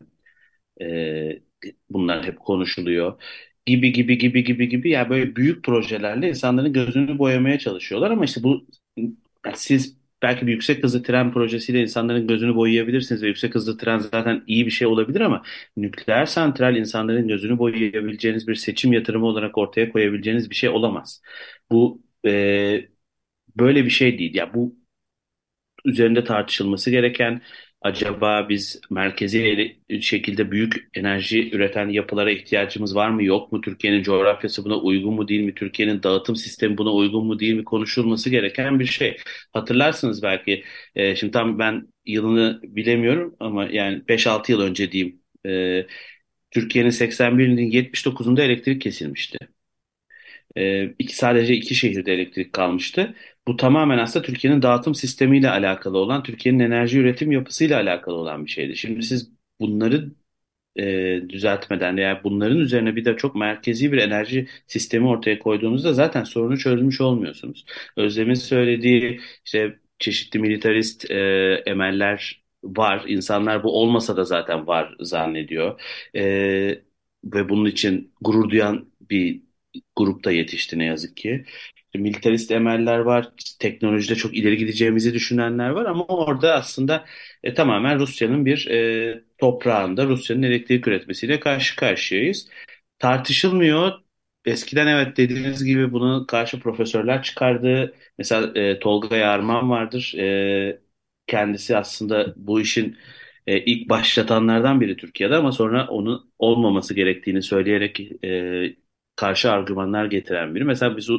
e, bunlar hep konuşuluyor gibi gibi gibi gibi gibi yani böyle büyük projelerle insanların gözünü boyamaya çalışıyorlar ama işte bu yani siz belki bir yüksek hızlı tren projesiyle insanların gözünü boyayabilirsiniz ve yüksek hızlı tren zaten iyi bir şey olabilir ama nükleer santral insanların gözünü boyayabileceğiniz bir seçim yatırımı olarak ortaya koyabileceğiniz bir şey olamaz. Bu e, böyle bir şey değil. Ya yani bu üzerinde tartışılması gereken acaba biz merkezi şekilde büyük enerji üreten yapılara ihtiyacımız var mı yok mu? Türkiye'nin coğrafyası buna uygun mu değil mi? Türkiye'nin dağıtım sistemi buna uygun mu değil mi? Konuşulması gereken bir şey. Hatırlarsınız belki e, şimdi tam ben yılını bilemiyorum ama yani 5-6 yıl önce diyeyim e, Türkiye'nin 81'inin 79'unda elektrik kesilmişti. E, iki, sadece iki şehirde elektrik kalmıştı. Bu tamamen aslında Türkiye'nin dağıtım sistemiyle alakalı olan, Türkiye'nin enerji üretim yapısıyla alakalı olan bir şeydi. Şimdi siz bunları e, düzeltmeden veya bunların üzerine bir de çok merkezi bir enerji sistemi ortaya koyduğunuzda zaten sorunu çözmüş olmuyorsunuz. Özlem'in söylediği işte çeşitli militarist e, emeller var. İnsanlar bu olmasa da zaten var zannediyor. E, ve bunun için gurur duyan bir grupta yetişti ne yazık ki. Militarist emeller var, teknolojide çok ileri gideceğimizi düşünenler var ama orada aslında e, tamamen Rusya'nın bir e, toprağında Rusya'nın elektrik üretmesiyle karşı karşıyayız. Tartışılmıyor. Eskiden evet dediğiniz gibi bunu karşı profesörler çıkardı. Mesela e, Tolga Yarman vardır. E, kendisi aslında bu işin e, ilk başlatanlardan biri Türkiye'de ama sonra onun olmaması gerektiğini söyleyerek e, karşı argümanlar getiren biri. Mesela biz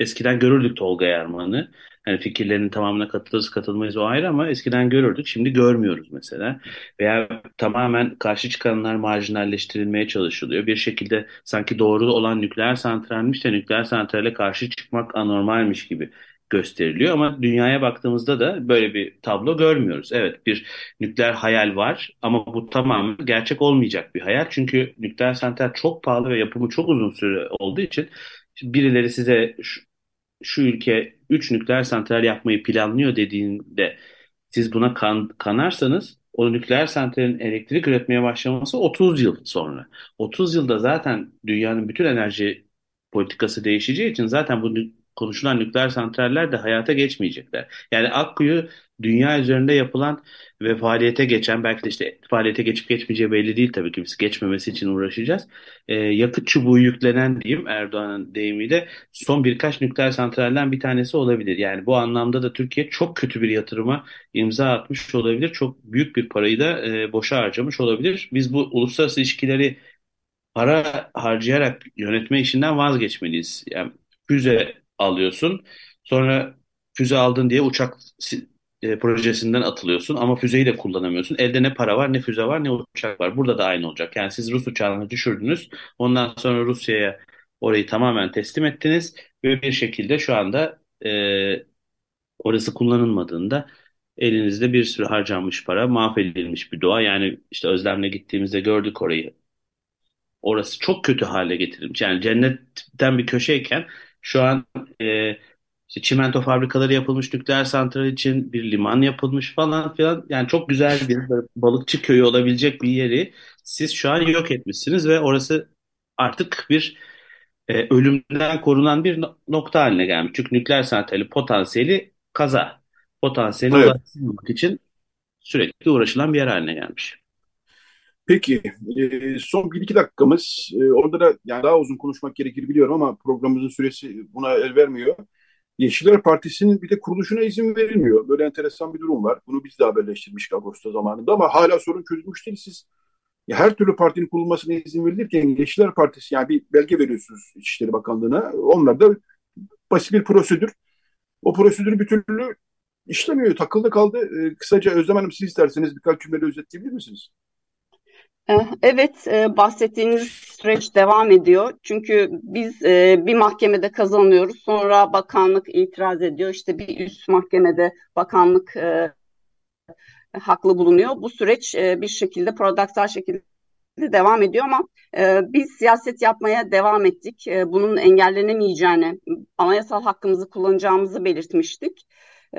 eskiden görürdük Tolga Yarman'ı. Yani fikirlerinin tamamına katılırız katılmayız o ayrı ama eskiden görürdük. Şimdi görmüyoruz mesela. Veya tamamen karşı çıkanlar marjinalleştirilmeye çalışılıyor. Bir şekilde sanki doğru olan nükleer santralmiş de nükleer santrale karşı çıkmak anormalmiş gibi gösteriliyor ama dünyaya baktığımızda da böyle bir tablo görmüyoruz. Evet bir nükleer hayal var ama bu tamamen gerçek olmayacak bir hayal. Çünkü nükleer santral çok pahalı ve yapımı çok uzun süre olduğu için birileri size şu, ülke 3 nükleer santral yapmayı planlıyor dediğinde siz buna kan, kanarsanız o nükleer santralin elektrik üretmeye başlaması 30 yıl sonra. 30 yılda zaten dünyanın bütün enerji politikası değişeceği için zaten bu konuşulan nükleer santraller de hayata geçmeyecekler. Yani Akkuyu dünya üzerinde yapılan ve faaliyete geçen belki de işte faaliyete geçip geçmeyeceği belli değil tabii ki biz geçmemesi için uğraşacağız. E, yakıt çubuğu yüklenen diyeyim Erdoğan'ın deyimiyle son birkaç nükleer santralden bir tanesi olabilir. Yani bu anlamda da Türkiye çok kötü bir yatırıma imza atmış olabilir. Çok büyük bir parayı da e, boşa harcamış olabilir. Biz bu uluslararası ilişkileri para harcayarak yönetme işinden vazgeçmeliyiz. Yani füze alıyorsun. Sonra füze aldın diye uçak e, projesinden atılıyorsun ama füzeyi de kullanamıyorsun. Elde ne para var, ne füze var, ne uçak var. Burada da aynı olacak. Yani siz Rus uçağını düşürdünüz. Ondan sonra Rusya'ya orayı tamamen teslim ettiniz ve bir şekilde şu anda e, orası kullanılmadığında elinizde bir sürü harcanmış para, mahvedilmiş bir doğa. Yani işte Özlem'le gittiğimizde gördük orayı. Orası çok kötü hale getirilmiş. Yani cennetten bir köşeyken şu an e, işte çimento fabrikaları yapılmış nükleer santral için bir liman yapılmış falan filan. Yani çok güzel bir balıkçı köyü olabilecek bir yeri siz şu an yok etmişsiniz ve orası artık bir e, ölümden korunan bir nokta haline gelmiş. Çünkü nükleer santrali potansiyeli kaza. Potansiyeli evet. ulaştırmak için sürekli uğraşılan bir yer haline gelmiş. Peki, e, son bir iki dakikamız. E, orada da yani daha uzun konuşmak gerekir biliyorum ama programımızın süresi buna el vermiyor. Yeşiller Partisi'nin bir de kuruluşuna izin verilmiyor. Böyle enteresan bir durum var. Bunu biz de haberleştirmiştik Ağustos zamanında ama hala sorun çözülmüş değil. Siz ya her türlü partinin kurulmasına izin verilirken Yeşiller Partisi yani bir belge veriyorsunuz İçişleri Bakanlığı'na. Onlar da basit bir prosedür. O prosedür bir türlü işlemiyor. Takıldı kaldı. Ee, kısaca Özlem Hanım siz isterseniz birkaç cümleyle özetleyebilir misiniz? Eh, evet, e, bahsettiğiniz süreç devam ediyor. Çünkü biz e, bir mahkemede kazanıyoruz, sonra bakanlık itiraz ediyor. İşte bir üst mahkemede bakanlık e, haklı bulunuyor. Bu süreç bir şekilde paradoksal şekilde devam ediyor ama biz siyaset yapmaya devam ettik. bunun engellenemeyeceğini, anayasal hakkımızı kullanacağımızı belirtmiştik.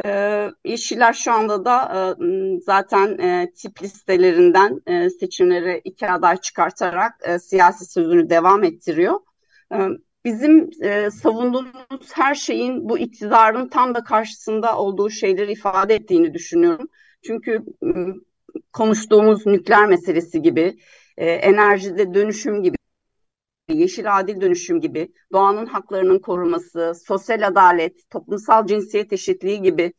E, Yeşiller şu anda da e, zaten e, tip listelerinden e, seçimlere iki aday çıkartarak e, siyasi sözünü devam ettiriyor. E, bizim e, savunduğumuz her şeyin bu iktidarın tam da karşısında olduğu şeyleri ifade ettiğini düşünüyorum. Çünkü e, konuştuğumuz nükleer meselesi gibi, e, enerjide dönüşüm gibi yeşil adil dönüşüm gibi, doğanın haklarının korunması, sosyal adalet, toplumsal cinsiyet eşitliği gibi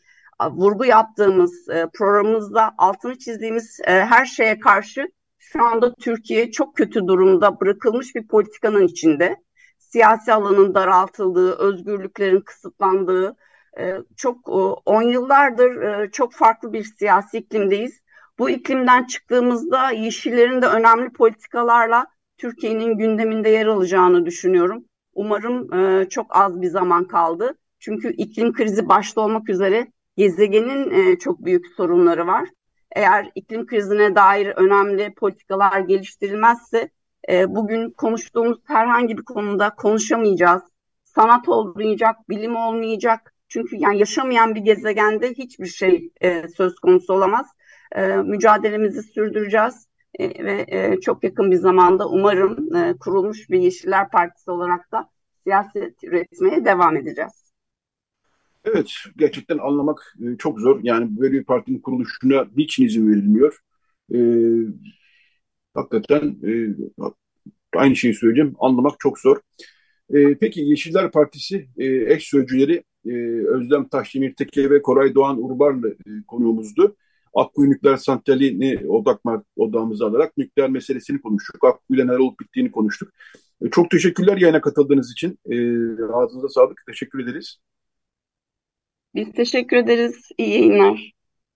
vurgu yaptığımız e, programımızda altını çizdiğimiz e, her şeye karşı şu anda Türkiye çok kötü durumda bırakılmış bir politikanın içinde. Siyasi alanın daraltıldığı, özgürlüklerin kısıtlandığı, e, çok on yıllardır çok farklı bir siyasi iklimdeyiz. Bu iklimden çıktığımızda yeşillerin de önemli politikalarla Türkiye'nin gündeminde yer alacağını düşünüyorum. Umarım e, çok az bir zaman kaldı. Çünkü iklim krizi başta olmak üzere gezegenin e, çok büyük sorunları var. Eğer iklim krizine dair önemli politikalar geliştirilmezse e, bugün konuştuğumuz herhangi bir konuda konuşamayacağız. Sanat olmayacak, bilim olmayacak. Çünkü yani yaşamayan bir gezegende hiçbir şey e, söz konusu olamaz. E, mücadelemizi sürdüreceğiz e, ve e, çok yakın bir zamanda umarım e, kurulmuş bir Yeşiller Partisi olarak da siyaset üretmeye devam edeceğiz. Evet, gerçekten anlamak çok zor. Yani böyle bir partinin kuruluşuna niçin izin verilmiyor? E, hakikaten e, aynı şeyi söyleyeceğim. Anlamak çok zor. E, peki Yeşiller Partisi e, eş sözcüleri e, Özlem Taşdemir Teke ve Koray Doğan Urbarlı e, konuğumuzdu. Akkuyu Nükleer Santrali'ni odak odağımıza alarak nükleer meselesini konuştuk. Akkuyu'yla neler olup bittiğini konuştuk. E, çok teşekkürler yayına katıldığınız için. E, ağzınıza sağlık. Teşekkür ederiz. Biz teşekkür ederiz. İyi yayınlar.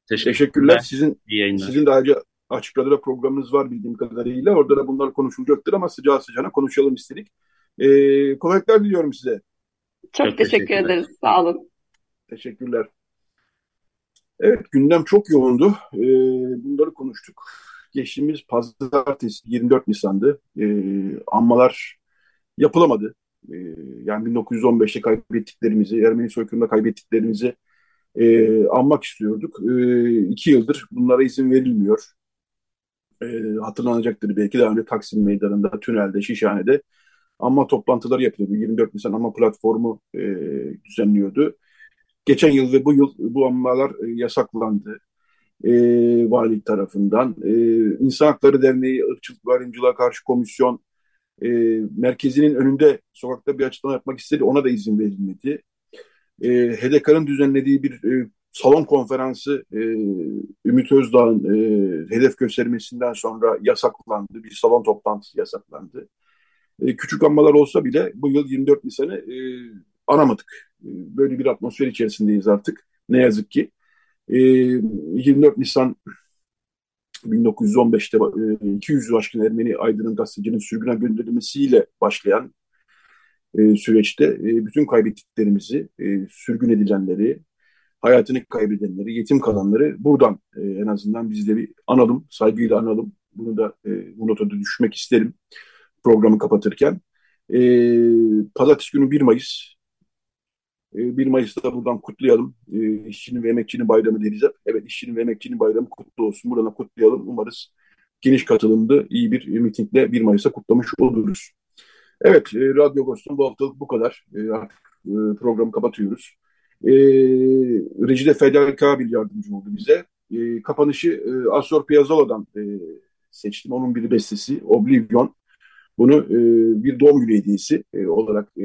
Teşekkürler. Teşekkürler. Sizin, İyi yayınlar. sizin daha önce Açık Radyo'da programınız var bildiğim kadarıyla. Orada da bunlar konuşulacaktır ama sıcağı sıcağına konuşalım istedik. E, kolaylıklar diliyorum size. Çok, Çok teşekkür ederiz. Sağ olun. Teşekkürler. Evet gündem çok yoğundu. E, bunları konuştuk. Geçtiğimiz pazartesi 24 Nisan'dı. E, anmalar yapılamadı. E, yani 1915'te kaybettiklerimizi, Ermeni soykırımda kaybettiklerimizi e, anmak istiyorduk. E, iki yıldır bunlara izin verilmiyor. E, hatırlanacaktır belki daha önce Taksim Meydanı'nda, Tünel'de, Şişhane'de anma toplantıları yapılıyordu. 24 Nisan anma platformu e, düzenliyordu. Geçen yıl ve bu yıl bu anmalar e, yasaklandı e, valilik tarafından. E, İnsan Hakları Derneği, Irkçılık ve Karşı Komisyon e, merkezinin önünde sokakta bir açıklama yapmak istedi. Ona da izin verilmedi. E, HDK'nın düzenlediği bir e, salon konferansı e, Ümit Özdağ'ın e, hedef göstermesinden sonra yasaklandı. Bir salon toplantısı yasaklandı. E, küçük anmalar olsa bile bu yıl 24 Nisan'ı e, anamadık. Böyle bir atmosfer içerisindeyiz artık. Ne yazık ki. 24 ee, Nisan 1915'te 200 aşkın Ermeni aydının gazetecinin sürgüne gönderilmesiyle başlayan e, süreçte e, bütün kaybettiklerimizi, e, sürgün edilenleri, hayatını kaybedenleri, yetim kalanları buradan en azından biz de bir analım, saygıyla analım. Bunu da bu notada düşmek isterim programı kapatırken. Pazartesi günü 1 Mayıs 1 ee, Mayıs'ta buradan kutlayalım. E, işçinin ve emekçinin bayramı diyeceğim. Evet işçinin ve emekçinin bayramı kutlu olsun. Buradan kutlayalım. Umarız geniş katılımlı iyi bir mitingle 1 Mayıs'a kutlamış oluruz. Evet, e, Radyo Agos'un bu haftalık bu kadar. E, artık e, programı kapatıyoruz. E, Recide Fedel Kabil yardımcı oldu bize. E, kapanışı e, Astor Piazzolla'dan seçtim. Onun bir bestesi Oblivion. Bunu e, bir doğum günü hediyesi e, olarak e,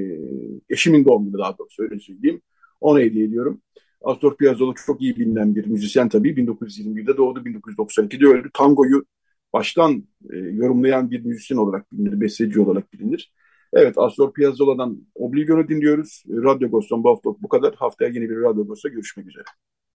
eşimin doğum günü daha doğrusu öyle söyleyeyim. Ona hediye ediyorum. Astor Piazzolla çok iyi bilinen bir müzisyen tabii. 1921'de doğdu, 1992'de öldü. Tangoyu baştan e, yorumlayan bir müzisyen olarak bilinir, besteci olarak bilinir. Evet, Astor Piazzolla'dan Oblivion'u dinliyoruz. Radyo Ghost'tan bu hafta bu kadar. Haftaya yeni bir Radyo Ghost'ta görüşmek üzere.